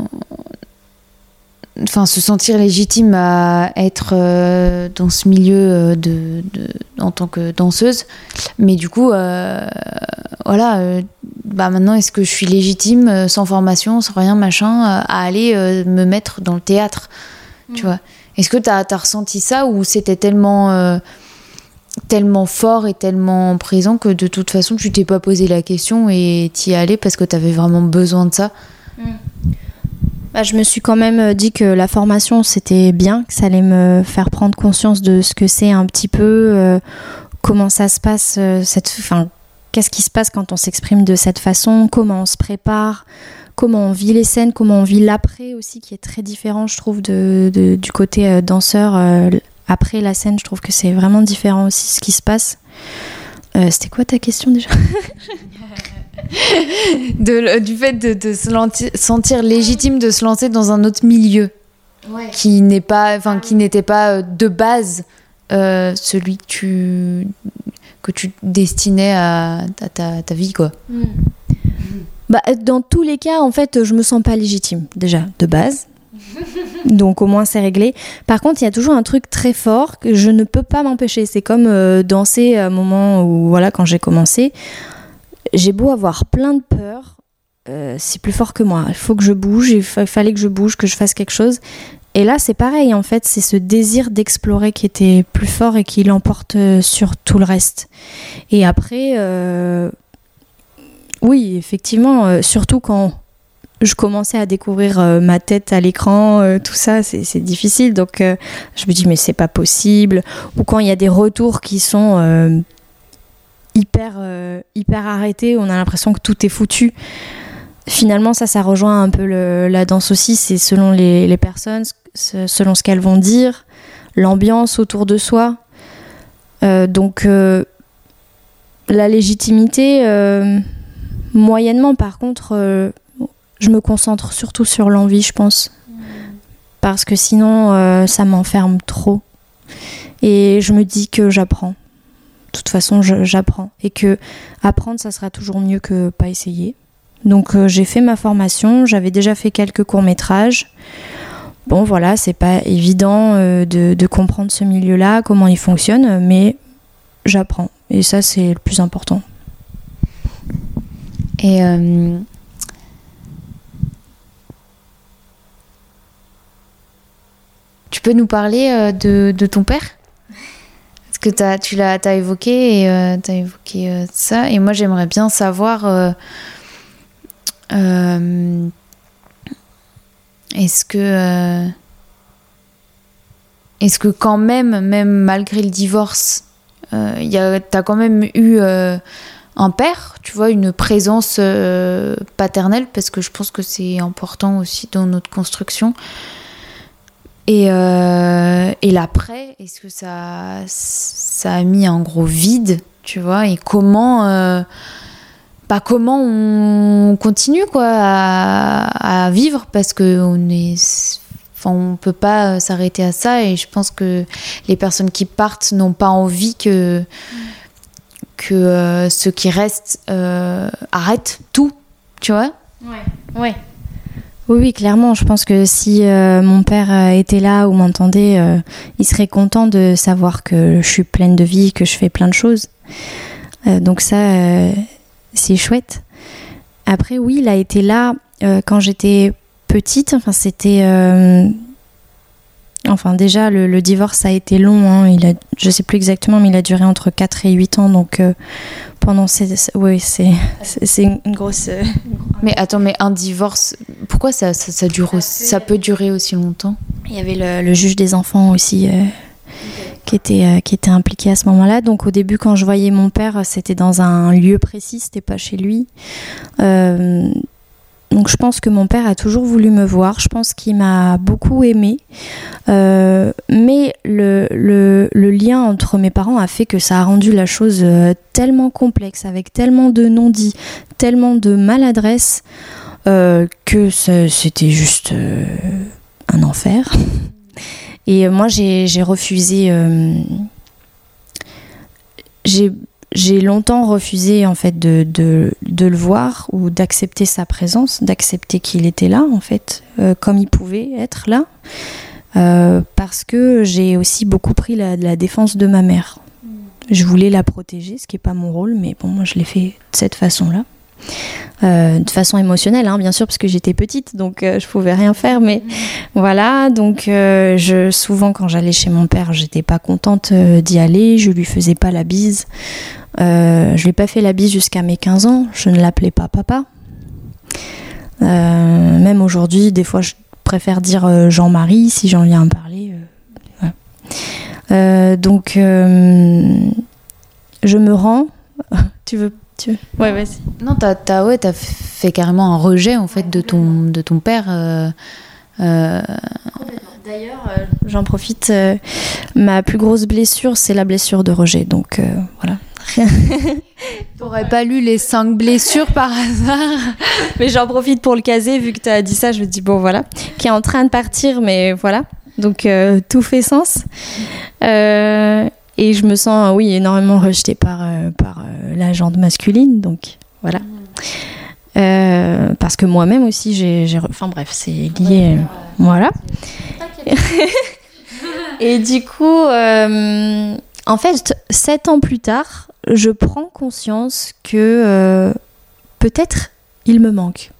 enfin se sentir légitime à être euh, dans ce milieu euh, de, en tant que danseuse mais du coup euh, voilà bah maintenant est-ce que je suis légitime sans formation sans rien machin à aller me mettre dans le théâtre tu mm. vois? Est-ce que tu as, as, ressenti ça ou c'était tellement tellement fort et tellement présent que de toute façon tu t'es pas posé la question et t'y allé parce que tu avais vraiment besoin de ça mm. bah, Je me suis quand même euh, dit que la formation c'était bien, que ça allait me faire prendre conscience de ce que c'est un petit peu, euh, comment ça se passe, euh, cette, enfin, qu'est-ce qui se passe quand on s'exprime de cette façon, comment on se prépare, comment on vit les scènes, comment on vit l'après aussi, qui est très différent, je trouve, de, du côté danseur après la scène, je trouve que c'est vraiment différent aussi ce qui se passe. Euh, c'était quoi ta question déjà? De, Du fait de, se sentir légitime de se lancer dans un autre milieu qui n'est pas, enfin qui n'était pas euh, de base euh, celui que tu que tu destinais à, ta, ta, vie quoi. Hmm. Bah, dans tous les cas, en fait, je me sens pas légitime déjà de base. Donc au moins c'est réglé. Par contre, il y a toujours un truc très fort que je ne peux pas m'empêcher. C'est comme euh, danser à un moment où, voilà, quand j'ai commencé, j'ai beau avoir plein de peur, euh, c'est plus fort que moi. Il faut que je bouge, il fallait que je bouge, que je fasse quelque chose. Et là, c'est pareil, en fait, c'est ce désir d'explorer qui était plus fort et qui l'emporte euh, sur tout le reste. Et après, oui, effectivement, surtout quand je commençais à découvrir euh, ma tête à l'écran, euh, tout ça, c'est difficile. Donc euh, je me dis mais c'est pas possible. Ou quand il y a des retours qui sont hyper hyper arrêtés, on a l'impression que tout est foutu. finalement, ça, ça rejoint un peu la danse aussi. C'est selon les, personnes, selon ce qu'elles vont dire, l'ambiance autour de soi. Donc, la légitimité, moyennement, par contre, je me concentre surtout sur l'envie, je pense. Parce que sinon, euh, ça m'enferme trop. Et je me dis que j'apprends. De toute façon, j'apprends. Et que apprendre, ça sera toujours mieux que pas essayer. Donc euh, j'ai fait ma formation, j'avais déjà fait quelques courts-métrages. Bon voilà, c'est pas évident euh, de, de comprendre ce milieu-là, comment il fonctionne, mais j'apprends. Et ça, c'est le plus important. Et tu peux nous parler euh, de, de ton père? Parce que t'as- tu l'as as évoqué et euh, t'as évoqué euh, ça. Et moi, j'aimerais bien savoir. est-ce que. est-ce que quand même, même malgré le divorce, euh, il y a- t'as quand même eu un père, tu vois, une présence paternelle, parce que je pense que c'est important aussi dans notre construction. Et, euh, et l'après, est-ce que ça, ça a mis un gros vide, tu vois, et comment, euh, bah, comment on continue quoi à, vivre? Parce que on est, enfin, on peut pas s'arrêter à ça et je pense que les personnes qui partent n'ont pas envie que que euh, ceux qui restent euh, arrêtent tout, tu vois? Ouais. Oui, oui, clairement. Je pense que si euh, mon père euh, était là ou m'entendait, euh, il serait content de savoir que je suis pleine de vie, que je fais plein de choses. Donc ça, c'est chouette. Après, oui, il a été là quand j'étais petite. Enfin, c'était... Enfin, déjà, le, le divorce a été long. Hein. Il a, je sais plus exactement, mais il a duré entre 4 et 8 ans. Donc, euh, pendant ces... Oui, c'est une grosse... euh, Mais attends, mais un divorce, pourquoi ça, ça, ça dure aussi- ça peut durer aussi longtemps? Il y avait le, le juge des enfants aussi euh, qui, était, euh, qui était impliqué à ce moment-là. Donc au début, quand je voyais mon père, c'était dans un lieu précis, c'était pas chez lui. Donc je pense que mon père a toujours voulu me voir. Je pense qu'il m'a beaucoup aimé. Euh, mais le, lien entre mes parents a fait que ça a rendu la chose euh, tellement complexe, avec tellement de non-dits, tellement de maladresse, euh, que c'était juste un enfer. Et moi, j'ai refusé. J'ai longtemps refusé en fait de, de, de le voir ou d'accepter sa présence, d'accepter qu'il était là en fait, euh, comme il pouvait être là, Euh, parce que j'ai aussi beaucoup pris la, la défense de ma mère. Je voulais la protéger, ce qui n'est pas mon rôle, mais bon, moi je l'ai fait de cette façon-là. Euh, de façon émotionnelle, hein, bien sûr, parce que j'étais petite, donc euh, je pouvais rien faire. Mais voilà, donc euh, je, souvent quand j'allais chez mon père, j'étais pas contente d'y aller, je lui faisais pas la bise. Je lui ai pas fait la bise jusqu'à mes 15 ans, je ne l'appelais pas papa. Même aujourd'hui, des fois, je préfère dire Jean-Marie si j'en viens à parler. donc, je me rends. tu veux, tu veux Ouais, vas-y. Non, t'as as, ouais, t'as fait carrément un rejet en fait de ton, de ton père. euh, euh, D'ailleurs, euh, j'en profite. euh, ma plus grosse blessure, c'est la blessure de rejet. Donc euh, voilà. T'aurais pas lu les cinq blessures par hasard? Mais j'en profite pour le caser, vu que tu as dit ça, je me dis, bon voilà, qui est en train de partir, mais voilà. Donc euh, tout fait sens. Euh, et je me sens, oui, énormément rejetée par, euh, par euh, la jante masculine, donc voilà. Euh, parce que moi-même aussi, j'ai. Enfin bref, c'est lié. voilà. et du coup, euh, en fait, sept ans plus tard, je prends conscience que euh, peut-être il me manque.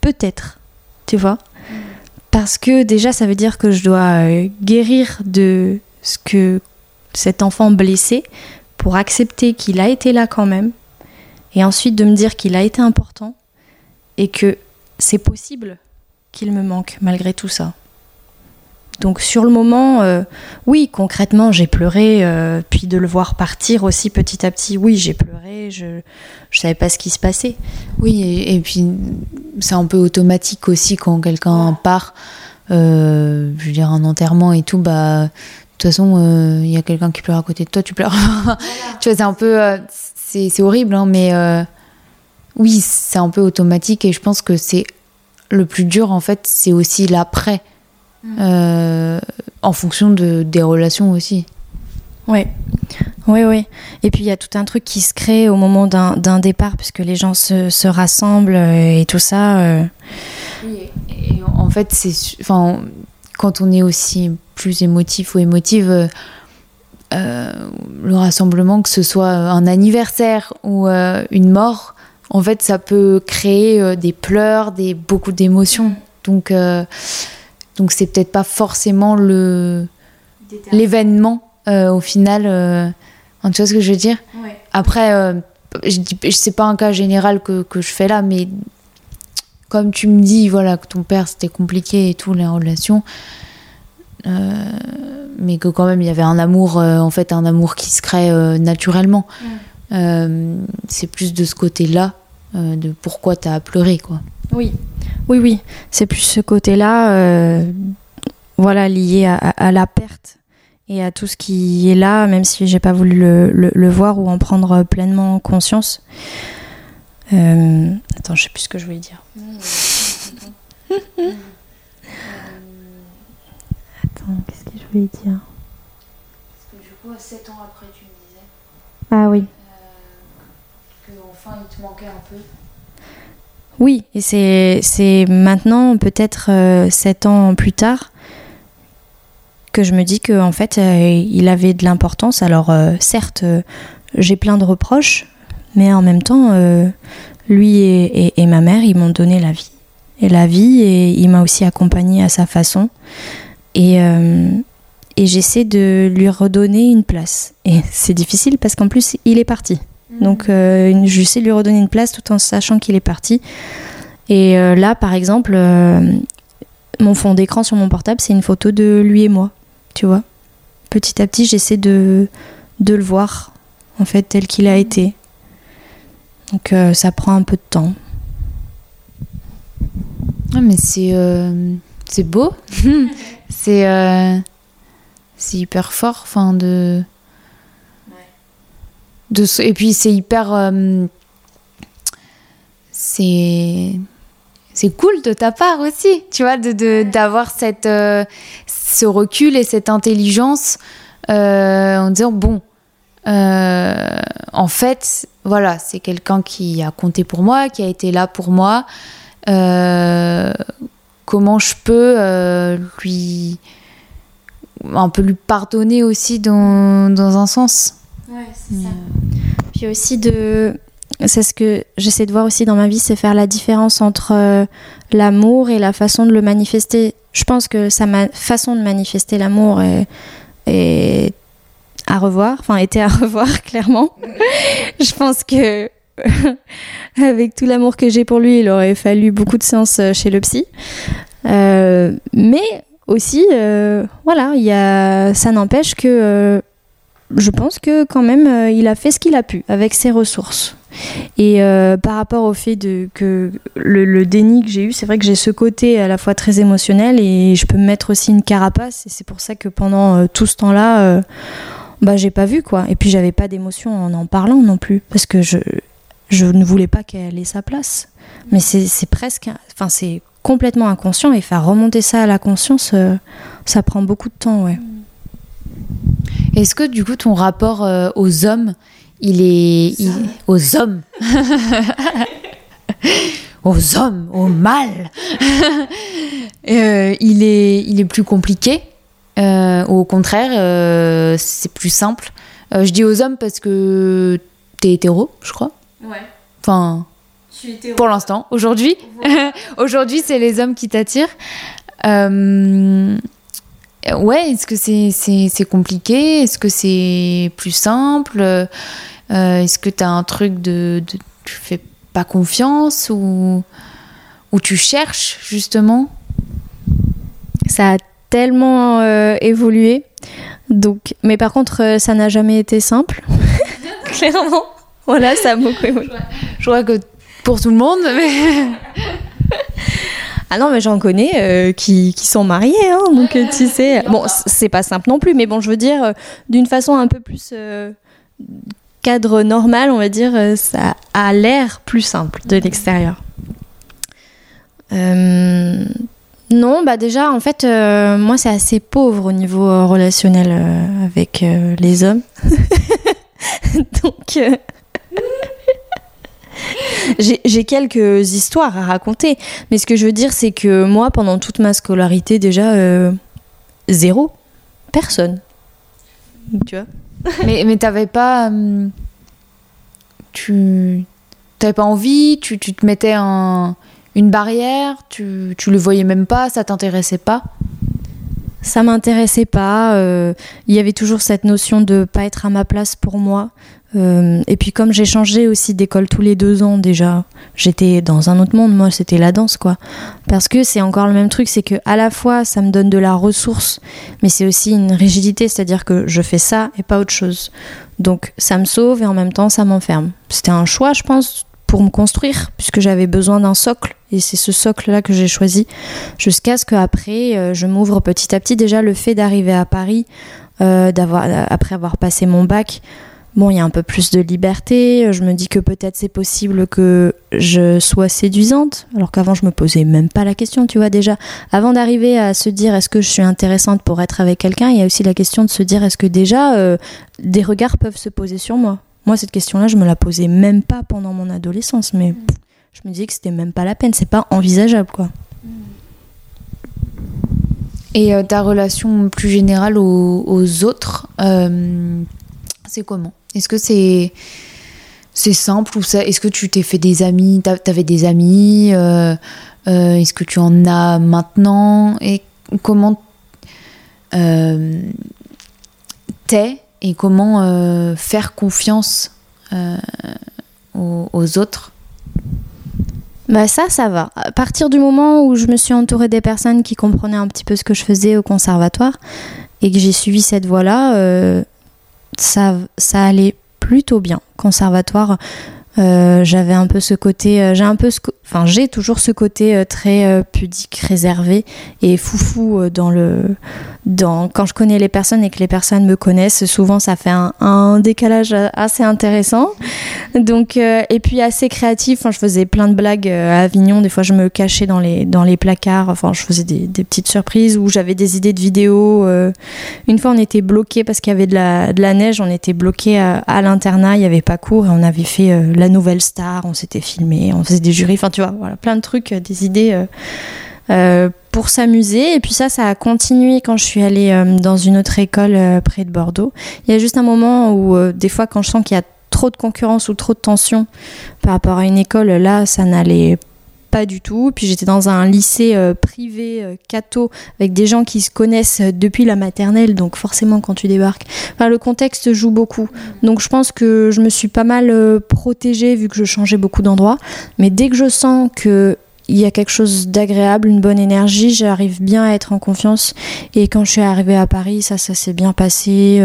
Peut-être, tu vois. Parce que déjà, ça veut dire que je dois guérir de ce que cet enfant blessé pour accepter qu'il a été là quand même. Et ensuite de me dire qu'il a été important et que c'est possible qu'il me manque malgré tout ça. Donc sur le moment, euh, oui, concrètement, j'ai pleuré, euh, puis de le voir partir aussi petit à petit, oui, j'ai pleuré, je je savais pas ce qui se passait. Oui, et, puis c'est un peu automatique aussi quand quelqu'un part, euh, je veux dire un enterrement et tout, bah toute façon il y a quelqu'un qui pleure à côté de toi, tu pleures. tu vois, c'est un peu, euh, c'est horrible, hein, mais euh, oui, c'est un peu automatique et je pense que c'est le plus dur en fait, c'est aussi l'après, euh, en fonction de des relations aussi. Oui, oui, oui. Et puis il y a tout un truc qui se crée au moment d'un départ, puisque les gens se, se rassemblent euh, et tout ça. euh. Oui, et en fait, c'est, enfin, quand on est aussi plus émotif ou émotive, euh, euh, le rassemblement, que ce soit un anniversaire ou euh, une mort, en fait, ça peut créer euh, des pleurs, des beaucoup d'émotions. Donc, donc c'est peut-être pas forcément le l'événement au final. enfin, tu vois ce que je veux dire? Après, je dis, c'est pas un cas général que, que je fais là, mais comme tu me dis, voilà, que ton père c'était compliqué et tout, les relations, euh, mais que quand même il y avait un amour, euh, en fait, un amour qui se crée euh, naturellement. Euh, c'est plus de ce côté-là, euh, de pourquoi t'as pleuré, quoi. Oui, oui, oui. C'est plus ce côté-là, euh, voilà, lié à, à- à la perte et à tout ce qui est là, même si j'ai pas voulu le, le- le voir ou en prendre pleinement conscience. Euh, attends, je sais plus ce que je voulais dire. Voulais dire Parce que du coup, 7 ans après, tu me disais Ah oui. que enfin il te manquait un peu. Oui, et c'est c'est maintenant, peut-être euh, sept ans plus tard, que je me dis que en fait, euh, il avait de l'importance. Alors, euh, certes, euh, j'ai plein de reproches, mais en même temps, euh, lui et, et- et ma mère, ils m'ont donné la vie. Et la vie, et il m'a aussi accompagnée à sa façon. Et, euh, et j'essaie de lui redonner une place. Et c'est difficile parce qu'en plus, il est parti. Donc, euh, j'essaie de lui redonner une place tout en sachant qu'il est parti. Et euh, là, par exemple, euh, mon fond d'écran sur mon portable, c'est une photo de lui et moi. Tu vois Petit à petit, j'essaie de, de le voir, en fait, tel qu'il a été. Donc, euh, ça prend un peu de temps. Ouais, mais c'est beau. c'est c'est hyper fort. Enfin, de. et puis, c'est hyper. euh, c'est. C'est cool de ta part aussi, tu vois, de- de d'avoir cette euh, ce recul et cette intelligence euh, en disant bon, en fait, voilà, c'est quelqu'un qui a compté pour moi, qui a été là pour moi. Comment je peux lui un peu lui pardonner aussi dans, dans un sens. Puis aussi de... C'est ce que j'essaie de voir aussi dans ma vie, c'est faire la différence entre euh, l'amour et la façon de le manifester. Je pense que sa ma- façon de manifester l'amour est, est à revoir, enfin était à revoir clairement. Je pense que avec tout l'amour que j'ai pour lui, il aurait fallu beaucoup de séances euh, chez le psy. Euh, mais aussi, euh, voilà, ça n'empêche que euh, je pense que quand même, euh, il a fait ce qu'il a pu avec ses ressources. Et par rapport au fait que le, déni que j'ai eu, c'est vrai que j'ai ce côté à la fois très émotionnel et je peux me mettre aussi une carapace. Et c'est pour ça que pendant tout ce temps-là, euh, bah, j'ai pas vu quoi. Et puis j'avais pas d'émotion en en parlant non plus parce que je, je ne voulais pas qu'elle ait sa place. Mais c'est presque, enfin c'est complètement inconscient et faire remonter ça à la conscience, euh, ça prend beaucoup de temps, ouais. Est-ce que du coup ton rapport euh, aux hommes, il est il- aux hommes, aux hommes, au mal, euh, il est il est plus compliqué euh, ou au contraire euh, c'est plus simple. Euh, je dis aux hommes parce que t'es hétéro, je crois. Ouais. Enfin, pour l'instant, aujourd'hui. aujourd'hui, c'est les hommes qui t'attirent. Euh, ouais, est-ce que c'est c'est- c'est compliqué? Est-ce que c'est plus simple? Euh, Est-ce que tu as un truc de, de- Tu fais pas confiance ou, ou tu cherches, justement? Ça a tellement euh, évolué. Donc, mais par contre, euh, ça n'a jamais été simple. Clairement. Voilà, ça a beaucoup évolué. Je crois que pour tout le monde, mais. Ah non, mais j'en connais euh, qui, qui sont mariés, hein, donc euh, tu sais. Bon, c'est pas simple non plus, mais bon, je veux dire, euh, d'une façon un peu plus cadre normal, on va dire, ça a l'air plus simple de l'extérieur. Non, bah déjà, en fait, moi, c'est assez pauvre au niveau relationnel avec les hommes. donc. Euh, J'ai quelques histoires à raconter, mais ce que je veux dire, c'est que moi, pendant toute ma scolarité, déjà, euh, zéro. Personne. Tu vois mais mais t'avais pas. hum, tu. T'avais pas envie, tu, tu te mettais un, une barrière, tu, tu le voyais même pas, ça t'intéressait pas? Ça m'intéressait pas. euh, Il y avait toujours cette notion de pas être à ma place pour moi. Euh, et puis comme j'ai changé aussi d'école tous les deux ans déjà, j'étais dans un autre monde. Moi, c'était la danse, quoi. Parce que c'est encore le même truc, c'est que à la fois ça me donne de la ressource, mais c'est aussi une rigidité, c'est-à-dire que je fais ça et pas autre chose. Donc ça me sauve et en même temps ça m'enferme. C'était un choix, je pense, pour me construire, puisque j'avais besoin d'un socle. Et c'est ce socle-là que j'ai choisi, jusqu'à ce qu'après, euh, je m'ouvre petit à petit. Déjà, le fait d'arriver à Paris, euh, d'avoir, après avoir passé mon bac, bon, il y a un peu plus de liberté. Je me dis que peut-être c'est possible que je sois séduisante, alors qu'avant, je me posais même pas la question, tu vois, déjà. Avant d'arriver à se dire est-ce que je suis intéressante pour être avec quelqu'un, il y a aussi la question de se dire est-ce que déjà, euh, des regards peuvent se poser sur moi? Moi, cette question-là, je me la posais même pas pendant mon adolescence, mais pff, je me disais que c'était même pas la peine, c'est pas envisageable, quoi. Et euh, ta relation plus générale aux, aux autres, euh, c'est comment? Est-ce que c'est c'est simple ou ça? Est-ce que tu t'es fait des amis? T'a- T'avais des amis euh, euh, Est-ce que tu en as maintenant? Et comment euh, t'es et comment faire confiance aux, autres? Bah ça, ça va. À partir du moment où je me suis entourée des personnes qui comprenaient un petit peu ce que je faisais au conservatoire et que j'ai suivi cette voie-là, ça, ça allait plutôt bien. Conservatoire, euh, j'avais un peu ce côté, euh, j'ai un peu, ce enfin j'ai toujours ce côté euh, très pudique, réservé et foufou dans le, dans quand je connais les personnes et que les personnes me connaissent, souvent ça fait un, décalage assez intéressant. Donc et puis assez créatif. Enfin, je faisais plein de blagues à Avignon. Des fois, je me cachais dans les dans les placards. Enfin, je faisais des, petites surprises où j'avais des idées de vidéos. Une fois, on était bloqué parce qu'il y avait de la de la neige. On était bloqué à, à l'internat. Il y avait pas cours et on avait fait euh, la nouvelle star. On s'était filmé. On faisait des jurys. Enfin, tu vois, voilà, plein de trucs, euh, des idées. euh, euh, pour s'amuser et puis ça ça a continué quand je suis allée dans une autre école près de Bordeaux il y a juste un moment où des fois quand je sens qu'il y a trop de concurrence ou trop de tension par rapport à une école, là, ça n'allait pas du tout. Puis j'étais dans un lycée euh, privé euh, catho avec des gens qui se connaissent euh, depuis la maternelle, donc forcément quand tu débarques, enfin, le contexte joue beaucoup. Donc je pense que je me suis pas mal protégée vu que je changeais beaucoup d'endroits. Mais dès que je sens que il y a quelque chose d'agréable, une bonne énergie, j'arrive bien à être en confiance. Et quand je suis arrivée à Paris, ça, ça s'est bien passé.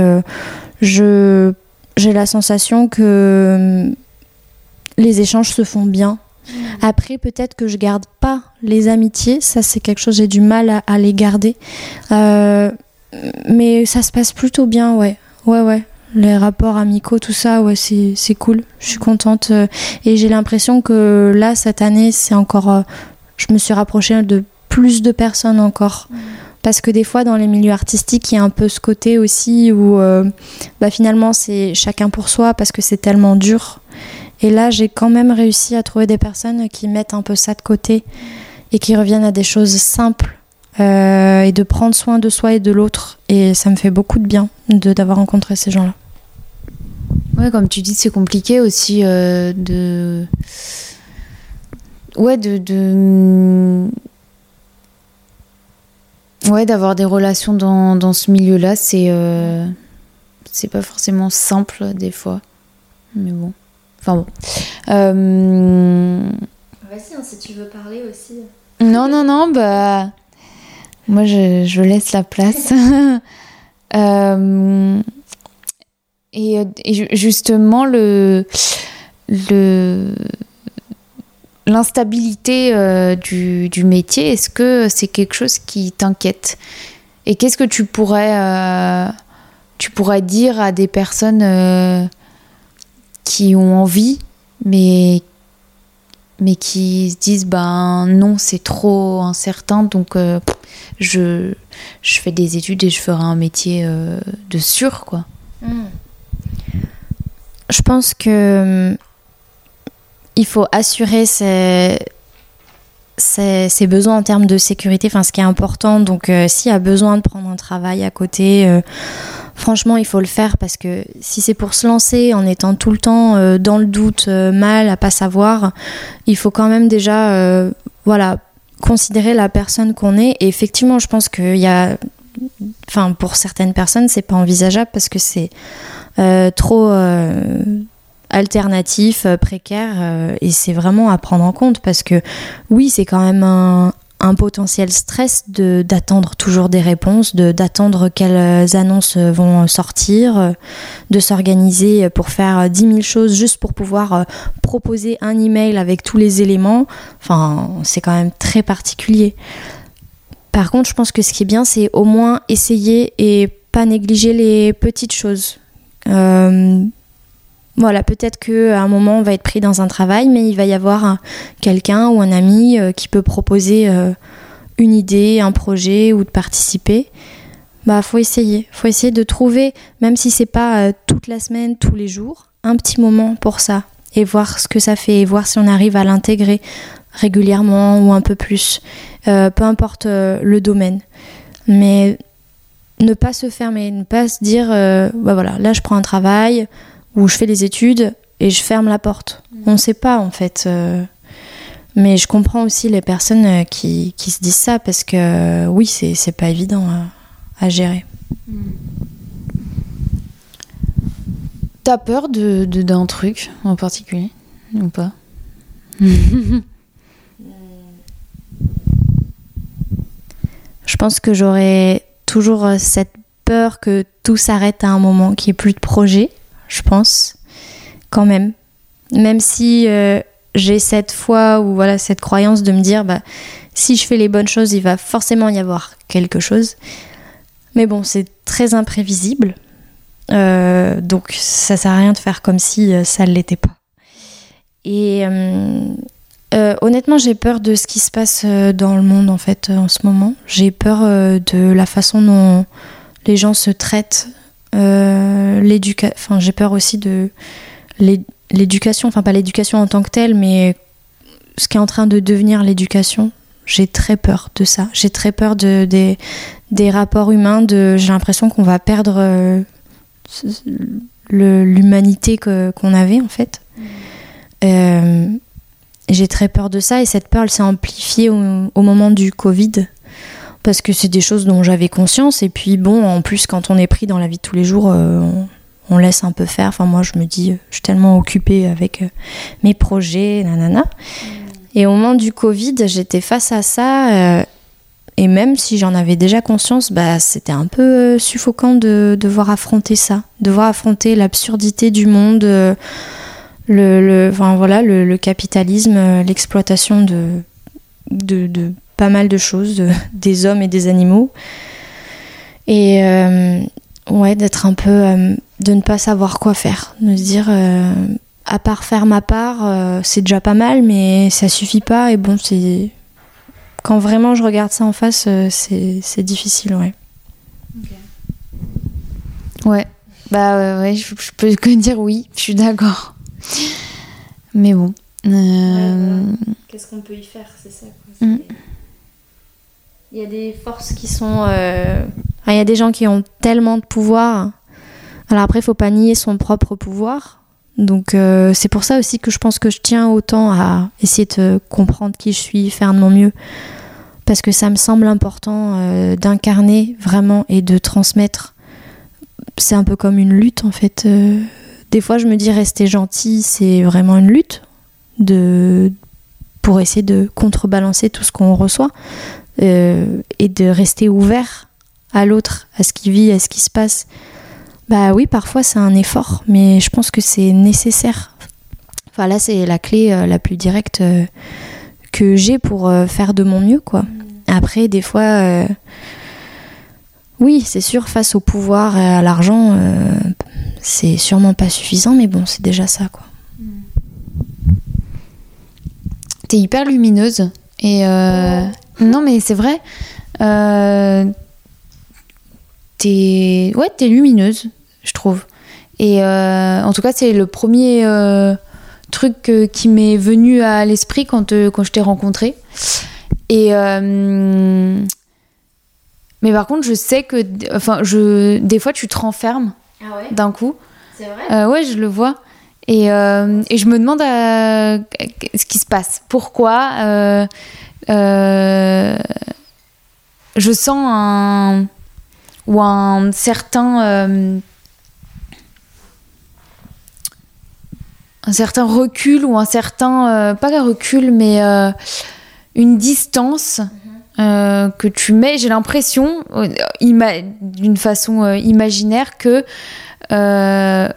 J'ai la sensation que hum, les échanges se font bien. Après, peut-être que je garde pas les amitiés, ça c'est quelque chose, j'ai du mal à, à les garder. Euh, mais ça se passe plutôt bien, ouais. Ouais, ouais. Les rapports amicaux, tout ça, ouais, c'est c'est cool. Je suis contente. euh, et j'ai l'impression que là, cette année, c'est encore. euh, je me suis rapprochée de plus de personnes encore. Parce que des fois, dans les milieux artistiques, il y a un peu ce côté aussi où euh, bah, finalement, c'est chacun pour soi parce que c'est tellement dur. Et là, j'ai quand même réussi à trouver des personnes qui mettent un peu ça de côté et qui reviennent à des choses simples euh, et de prendre soin de soi et de l'autre. Et ça me fait beaucoup de bien de d'avoir rencontré ces gens-là. Ouais, comme tu dis, c'est compliqué aussi euh, de. Ouais, de. de... Ouais, d'avoir des relations dans, dans ce milieu-là, c'est. euh, C'est pas forcément simple des fois. Mais bon. Enfin bon. Euh, Vas-y, si tu veux parler aussi. Non, non, non, bah. Moi, je, laisse la place. Euh, et, justement, le, le, l'instabilité euh, du, du, métier, est-ce que c'est quelque chose qui t'inquiète? Et qu'est-ce que tu pourrais, euh, tu pourrais dire à des personnes qui ont envie, mais mais qui se disent ben non c'est trop incertain donc euh, je, je fais des études et je ferai un métier euh, de sûr quoi. Hmm. Je pense que il faut assurer ses, ses, besoins en termes de sécurité, enfin ce qui est important. Donc euh, s'il y a besoin de prendre un travail à côté franchement, il faut le faire parce que si c'est pour se lancer en étant tout le temps euh, dans le doute, euh, mal, à pas savoir, il faut quand même déjà, euh, voilà, considérer la personne qu'on est. Et effectivement, je pense qu'il y a, enfin, pour certaines personnes, c'est pas envisageable parce que c'est trop alternatif, précaire, et c'est vraiment à prendre en compte parce que oui, c'est quand même un, un potentiel stress de d'attendre toujours des réponses, de d'attendre quelles annonces vont sortir, de s'organiser pour faire 10 000 choses juste pour pouvoir euh, proposer un email avec tous les éléments. Enfin, c'est quand même très particulier. Par contre, je pense que ce qui est bien, c'est au moins essayer et pas négliger les petites choses. Euh, voilà, peut-être qu'à un moment, on va être pris dans un travail, mais il va y avoir quelqu'un ou un ami euh, qui peut proposer euh, une idée, un projet ou de participer. Bah, faut essayer. Faut essayer de trouver, même si c'est pas euh, toute la semaine, tous les jours, un petit moment pour ça et voir ce que ça fait et voir si on arrive à l'intégrer régulièrement ou un peu plus. peu importe le domaine. Mais ne pas se fermer, ne pas se dire, bah voilà, là je prends un travail, où je fais les études et je ferme la porte. Mm. On ne sait pas en fait. Euh, mais je comprends aussi les personnes euh, qui, qui, se disent ça parce que euh, oui, c'est pas évident à, gérer. Mm. T'as peur de d'un truc en particulier ou pas? Je pense que j'aurais toujours cette peur que tout s'arrête à un moment, qu'il n'y ait plus de projet je pense, quand même. Même si euh, j'ai cette foi ou voilà cette croyance de me dire, bah, si je fais les bonnes choses, il va forcément y avoir quelque chose. Mais bon, c'est très imprévisible. Euh, donc ça sert à rien de faire comme si euh, ça ne l'était pas. Et honnêtement, j'ai peur de ce qui se passe dans le monde en fait en ce moment. J'ai peur de la façon dont les gens se traitent l'éducation. Enfin, j'ai peur aussi de l'éducation, enfin pas l'éducation en tant que telle, mais ce qui est en train de devenir l'éducation. J'ai très peur de ça. J'ai très peur de, des, des rapports humains. De, j'ai l'impression qu'on va perdre euh, l'humanité qu'on avait en fait. Mm. Euh, j'ai très peur de ça et cette peur elle s'est amplifiée au, moment du Covid parce que c'est des choses dont j'avais conscience. Et puis bon, en plus, quand on est pris dans la vie de tous les jours, euh, on, laisse un peu faire. Enfin, moi, je me dis, je suis tellement occupée avec euh, mes projets, nanana. Mm. Et au moment du Covid, j'étais face à ça. Euh, et même si j'en avais déjà conscience, bah, c'était un peu suffocant de devoir affronter ça, devoir affronter l'absurdité du monde, le, le, enfin, voilà, le, capitalisme, l'exploitation de, de, de pas mal de choses, des hommes et des animaux. Et euh, ouais, d'être un peu. Euh, de ne pas savoir quoi faire. De se dire, euh, à part faire ma part, c'est déjà pas mal, mais ça suffit pas. Et bon, c'est. Quand vraiment je regarde ça en face, c'est difficile, ouais. Ouais. Bah ouais, je, peux que dire oui, je suis d'accord. Mais bon. Qu'est-ce qu'on peut y faire, c'est ça. Quoi. Il y a des forces qui sont. Euh, il y a des gens qui ont tellement de pouvoir. Alors après, il faut pas nier son propre pouvoir. Donc euh, c'est pour ça aussi que je pense que je tiens autant à essayer de comprendre qui je suis, faire de mon mieux. Parce que ça me semble important euh, d'incarner vraiment et de transmettre. C'est un peu comme une lutte en fait. des fois, je me dis rester gentil, c'est vraiment une lutte de pour essayer de contrebalancer tout ce qu'on reçoit. Euh, et de rester ouvert à l'autre, à ce qui vit, à ce qui se passe. Bah oui, parfois c'est un effort, mais je pense que c'est nécessaire. Enfin là, c'est la clé euh, la plus directe euh, que j'ai pour euh, faire de mon mieux, quoi. Après, des fois, oui, c'est sûr, face au pouvoir et à l'argent, c'est sûrement pas suffisant, mais bon, c'est déjà ça, quoi. T'es hyper lumineuse. Et euh, non, mais c'est vrai. Euh, t'es ouais, t'es lumineuse, je trouve. Et euh, en tout cas, c'est le premier euh, truc qui m'est venu à l'esprit quand, euh, quand je t'ai rencontré. Et mais par contre, je sais que, enfin, je des fois, tu te renfermes Ah ouais, d'un coup. c'est vrai? Ouais, je le vois. Et, euh, et je me demande euh, ce qui se passe. Pourquoi euh, je sens un ou un certain un certain recul ou un certain pas un recul mais une distance euh, que tu mets. J'ai l'impression, d'une façon imaginaire, que euh,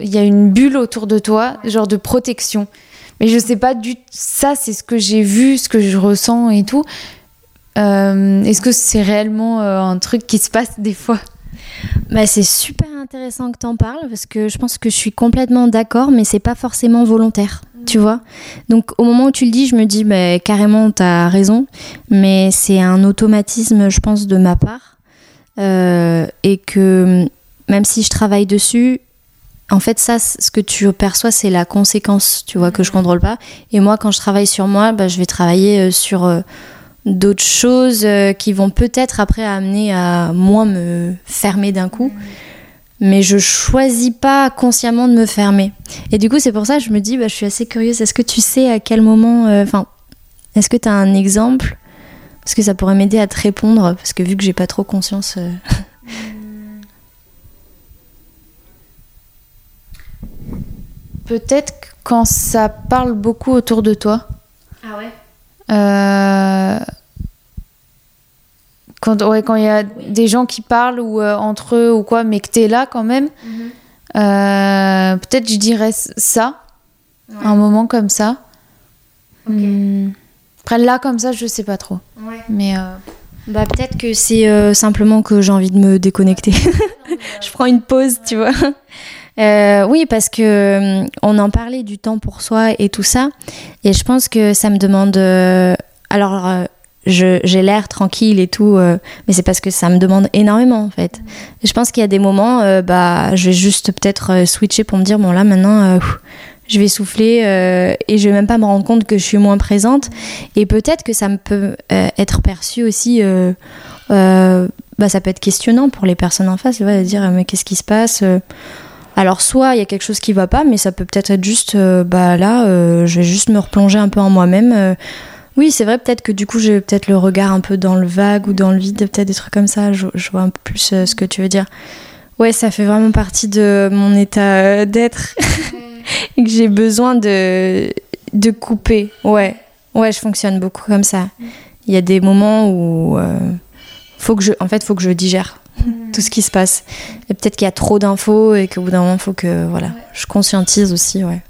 il y a une bulle autour de toi, genre de protection. Mais je sais pas du ça, c'est ce que j'ai vu, ce que je ressens et tout. Euh, Est-ce que c'est réellement euh, un truc qui se passe des fois? Bah, c'est super intéressant que t'en parles parce que je pense que je suis complètement d'accord, mais c'est pas forcément volontaire, tu vois? Donc au moment où tu le dis, je me dis bah, carrément t'as raison, mais c'est un automatisme, je pense, de ma part, Euh, et que même si je travaille dessus. En fait, ça, ce que tu perçois, c'est la conséquence, tu vois, que je contrôle pas. Et moi, quand je travaille sur moi, bah, je vais travailler euh, sur euh, d'autres choses euh, qui vont peut-être après amener à moins me fermer d'un coup. Mais je choisis pas consciemment de me fermer. Et du coup, c'est pour ça que je me dis, bah, je suis assez curieuse. Est-ce que tu sais à quel moment. euh, Enfin, est-ce que tu as un exemple? Parce que ça pourrait m'aider à te répondre. Parce que vu que j'ai pas trop conscience. euh, Peut-être quand ça parle beaucoup autour de toi. Ah ouais? Euh, quand ouais, quand il y a des gens qui parlent ou euh, entre eux ou quoi, mais que t'es là quand même, euh, peut-être je dirais ça, un moment comme ça. Hmm. Après là comme ça, je sais pas trop. Mais euh, Bah, peut-être que c'est euh, simplement que j'ai envie de me déconnecter. je prends une pause, tu vois. Euh, oui, parce que hum, on en parlait du temps pour soi et tout ça, et je pense que ça me demande. euh, alors, euh, j'ai l'air tranquille et tout, euh, mais c'est parce que ça me demande énormément en fait. Je pense qu'il y a des moments, euh, bah, je vais juste peut-être euh, switcher pour me dire bon là maintenant, euh, je vais souffler euh, et je vais même pas me rendre compte que je suis moins présente. Et peut-être que ça peut euh, être perçu aussi. euh, euh, bah, ça peut être questionnant pour les personnes en face, de dire mais qu'est-ce qui se passe euh Alors soit il y a quelque chose qui va pas, mais ça peut peut-être être juste euh, bah là, euh, je vais juste me replonger un peu en moi-même. euh. oui, c'est vrai, peut-être que du coup j'ai peut-être le regard un peu dans le vague ou dans le vide, peut-être des trucs comme ça. Je, je vois un peu plus ce que tu veux dire. Ouais, ça fait vraiment partie de mon état d'être et que j'ai besoin de de couper. Ouais, ouais, je fonctionne beaucoup comme ça. Il y a des moments où faut que je, en fait, faut que je digère tout ce qui se passe. Et peut-être qu'il y a trop d'infos et qu'au bout d'un moment, faut que voilà, je conscientise aussi, ouais.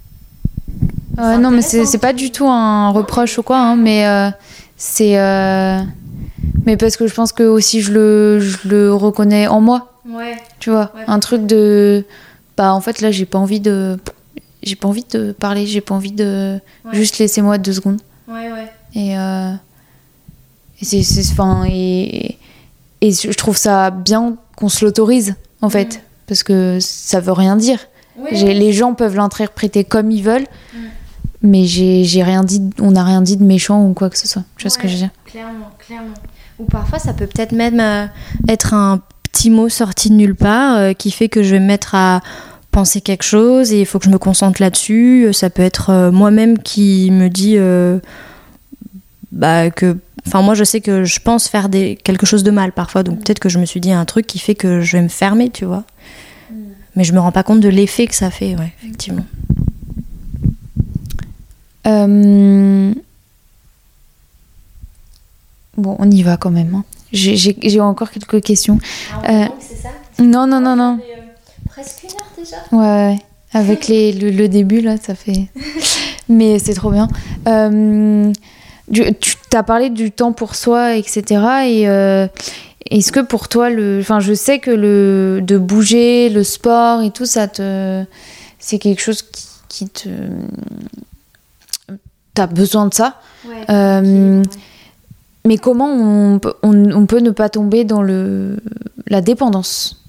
euh, non, mais c'est c'est pas du tout un reproche ou quoi, hein, mais euh, c'est euh, mais parce que je pense que aussi je le je le reconnais en moi. Ouais. tu vois Ouais. un truc de bah en fait là j'ai pas envie de j'ai pas envie de parler j'ai pas envie de Ouais. juste laissez-moi deux secondes Ouais, ouais. et euh, et c'est c'est- enfin et et je trouve ça bien qu'on se l'autorise en fait parce que ça veut rien dire les gens peuvent l'interpréter comme ils veulent Mm. mais j'ai rien dit on n'a rien dit de méchant ou quoi que ce soit tu vois ce que je veux dire? Clairement, clairement. Ou parfois, ça peut peut-être même euh, être un petit mot sorti de nulle part euh, qui fait que je vais me mettre à penser quelque chose et il faut que je me concentre là-dessus. Euh, Ça peut être euh, moi-même qui me dit bah, que. Enfin, moi, je sais que je pense faire des, quelque chose de mal parfois, donc peut-être que je me suis dit un truc qui fait que je vais me fermer, tu vois. Mais je me rends pas compte de l'effet que ça fait, ouais, effectivement. Euh, Bon, on y va quand même. hein. J'ai- encore quelques questions. Euh, c'est ça? Non, non, non, non. Presque une heure déjà? Ouais, ouais. Avec les, le, le début, là, ça fait. Mais c'est trop bien. Euh, du- tu t'as parlé du temps pour soi, etc. Et euh, est-ce que pour toi, le, enfin, je sais que le de bouger, le sport et tout, ça te, c'est quelque chose qui, qui te, t'as besoin de ça. Euh, mais comment on, peut- on, on peut ne pas tomber dans le la dépendance?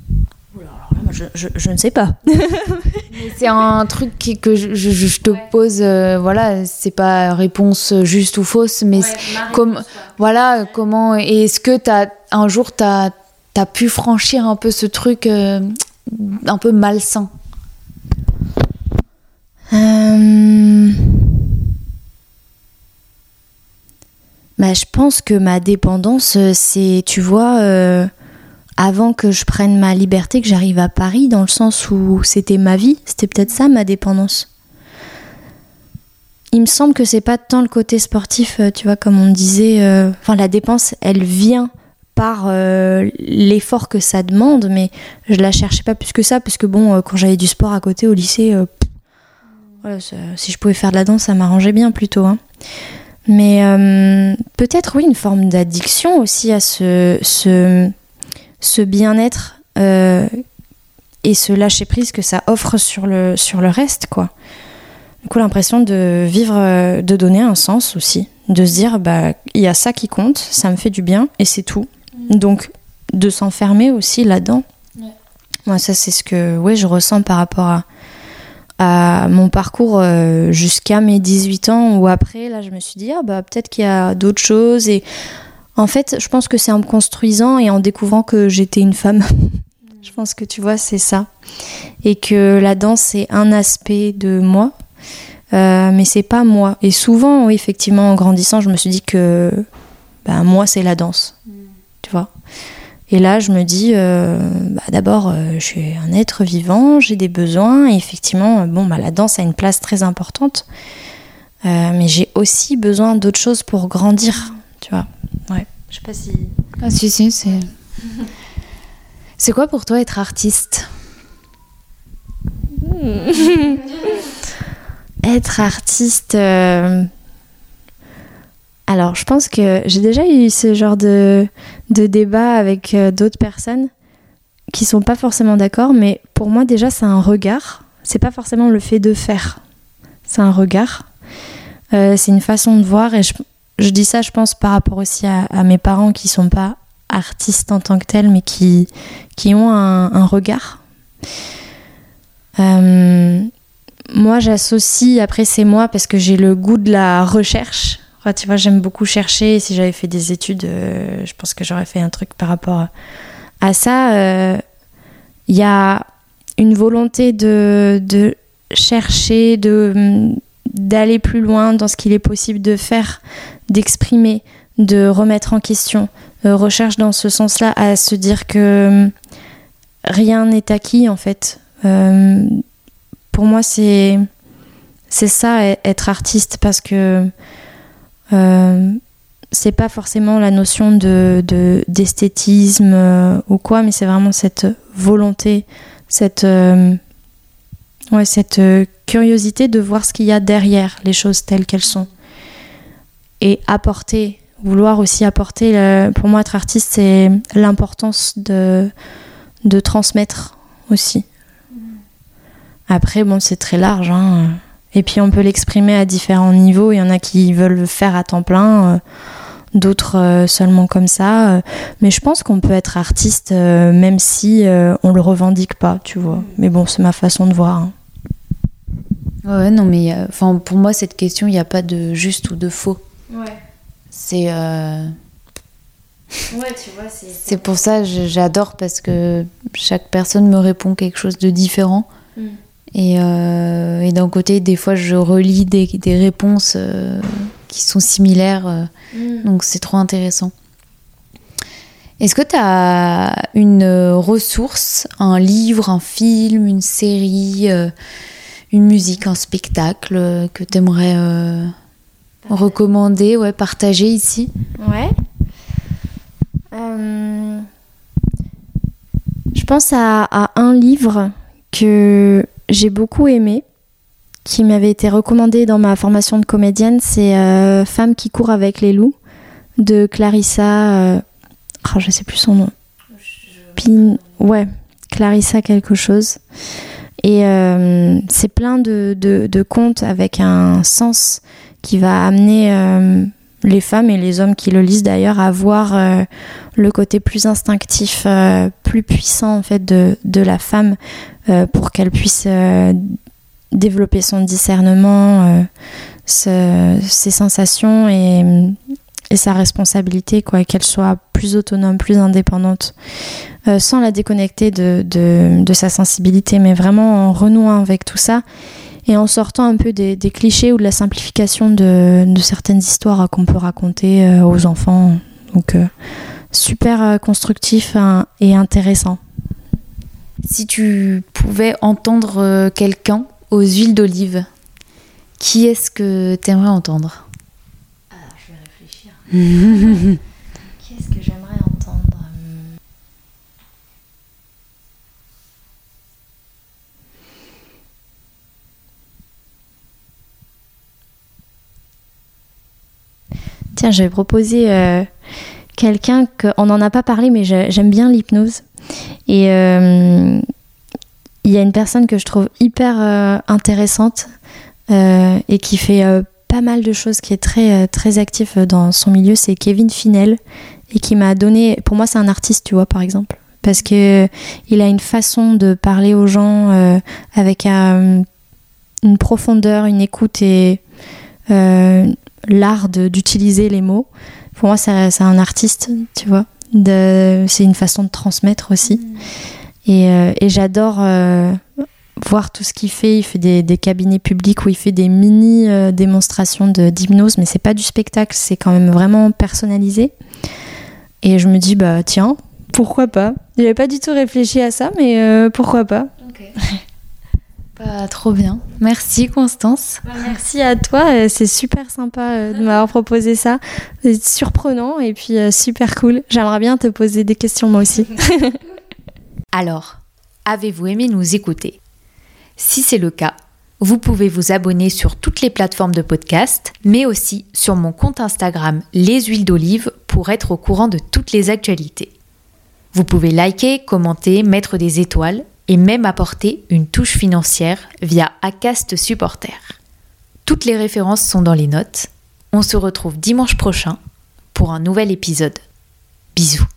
Je, je, je ne sais pas. C'est un truc qui- que je, je- je te pose, euh, voilà, c'est pas réponse juste ou fausse, mais comme, voilà, comment, et est-ce que t'as, un jour t'as as pu franchir un peu ce truc euh, un peu malsain? Euh, Bah, je pense que ma dépendance, euh, c'est, tu vois, euh, avant que je prenne ma liberté, que j'arrive à Paris, dans le sens où c'était ma vie, c'était peut-être ça ma dépendance. Il me semble que c'est pas tant le côté sportif, euh, tu vois, comme on disait. euh, Enfin, la dépense, elle vient par euh, l'effort que ça demande, mais je la cherchais pas plus que ça, parce que bon, quand j'avais du sport à côté au lycée, si je pouvais faire de la danse, ça m'arrangeait bien plutôt. hein. Mais peut-être, oui, une forme d'addiction aussi à ce, ce bien-être euh, et ce lâcher-prise que ça offre sur le, sur le reste, quoi. Du coup, l'impression de vivre, euh, de donner un sens aussi, de se dire, bah, il y a ça qui compte, ça me fait du bien et c'est tout. Donc, de s'enfermer aussi là-dedans. Moi, ça, c'est ce que ouais, je ressens par rapport à, à mon parcours euh, jusqu'à mes 18 ans ou après. Là, je me suis dit, ah, bah, peut-être qu'il y a d'autres choses. Et en fait, je pense que c'est en me construisant et en découvrant que j'étais une femme. je pense que tu vois, c'est ça. Et que la danse, c'est un aspect de moi. Euh, mais c'est pas moi. Et souvent, oui, effectivement, en grandissant, je me suis dit que bah, moi, c'est la danse. Tu vois Et là, je me dis, euh, bah, d'abord, euh, je suis un être vivant, j'ai des besoins. Et effectivement, euh, bon, bah, la danse a une place très importante. Mais j'ai aussi besoin d'autres choses pour grandir. Tu vois Ouais. Je sais pas si. Ah si si, c'est. C'est quoi pour toi être artiste Être artiste. euh, Alors, je pense que j'ai déjà eu ce genre de, de débat avec euh, d'autres personnes qui sont pas forcément d'accord, mais pour moi, déjà, c'est un regard. C'est pas forcément le fait de faire. C'est un regard. Euh, c'est une façon de voir, et je, je dis ça, je pense, par rapport aussi à, mes parents qui sont pas artistes en tant que tels, mais qui, qui ont un, regard. Euh, moi, j'associe, après, c'est moi parce que j'ai le goût de la recherche. Tu vois, j'aime beaucoup chercher. Si j'avais fait des études, euh, je pense que j'aurais fait un truc par rapport à, ça. Euh, Il y a une volonté de, de chercher, de d'aller plus loin dans ce qu'il est possible de faire, d'exprimer, de remettre en question. Euh, recherche dans ce sens-là à se dire que rien n'est acquis en fait. Euh, pour moi, c'est ça e- être artiste parce que euh, c'est pas forcément la notion de de- d'esthétisme euh, ou quoi, mais c'est vraiment cette volonté, cette ouais, cette euh, curiosité de voir ce qu'il y a derrière les choses telles qu'elles sont et apporter, vouloir aussi apporter. le- pour moi, être artiste, c'est l'importance de de transmettre aussi. Après, bon, c'est très large. hein. Et puis, on peut l'exprimer à différents niveaux. Il y en a qui veulent le faire à temps plein, euh, d'autres euh, seulement comme ça. euh. Mais je pense qu'on peut être artiste euh, même si euh, on le revendique pas, tu vois. Mais bon, c'est ma façon de voir. hein. Ouais, non, mais enfin, pour moi, cette question, il n'y a pas de juste ou de faux. C'est euh, Ouais, tu vois, c'est. c'est pour ça que j'adore parce que chaque personne me répond quelque chose de différent. Mm. Et, euh, et d'un côté, des fois, je relis des, des réponses euh, qui sont similaires. euh, donc, c'est trop intéressant. Est-ce que tu as une ressource, un livre, un film, une série, une musique, un spectacle euh, que tu aimerais recommander, ouais, partager ici? Ouais. Euh, je pense à, un livre que j'ai beaucoup aimé, qui m'avait été recommandé dans ma formation de comédienne. C'est euh, Femme qui court avec les loups de Clarissa. Oh, je sais plus son nom. Pin... Ouais, Clarissa quelque chose. Et c'est plein de, de, contes avec un sens qui va amener les femmes et les hommes qui le lisent d'ailleurs à voir euh, le côté plus instinctif, euh, plus puissant en fait de, de la femme euh, pour qu'elle puisse développer son discernement, ses sensations et, sa responsabilité, quoi, qu'elle soit plus autonome, plus indépendante, sans la déconnecter de, de, sa sensibilité, mais vraiment en renouant avec tout ça et en sortant un peu des, clichés ou de la simplification de, certaines histoires qu'on peut raconter euh, aux enfants. Donc euh, super euh, constructif hein, et intéressant. Si tu pouvais entendre quelqu'un aux huiles d'olive, qui est-ce que tu aimerais entendre? Vais réfléchir. qui est-ce que j'aimerais entendre Tiens, je vais proposer euh, quelqu'un qu'on n'en a pas parlé, mais j'aime bien l'hypnose. Et euh, il y a une personne que je trouve hyper euh, intéressante et qui fait pas mal de choses, qui est très, très actif dans son milieu, c'est Kevin Finel. Et qui m'a donné. Pour moi, c'est un artiste, tu vois, par exemple. Parce que il a une façon de parler aux gens avec une profondeur, une écoute et l'art d'utiliser les mots. Pour moi, c'est un artiste, tu vois. C'est une façon de transmettre aussi. Mm. Euh, et, j'adore euh, voir tout ce qu'il fait. Il fait des, cabinets publics où il fait des mini euh, démonstrations d'hypnose, mais c'est pas du spectacle, c'est quand même vraiment personnalisé. Et je me dis, bah tiens, pourquoi pas? J'avais pas du tout réfléchi à ça, mais pourquoi pas? Pas trop bien. Merci Constance. Bah, merci à toi, euh, c'est super sympa euh, de m'avoir proposé ça. C'est surprenant et puis euh, super cool. J'aimerais bien te poser des questions moi aussi. Alors, avez-vous aimé nous écouter? Si c'est le cas, vous pouvez vous abonner sur toutes les plateformes de podcast, mais aussi sur mon compte Instagram Les Huiles d'Olive pour être au courant de toutes les actualités. Vous pouvez liker, commenter, mettre des étoiles et même apporter une touche financière via Acast Supporter. Toutes les références sont dans les notes. On se retrouve dimanche prochain pour un nouvel épisode. Bisous.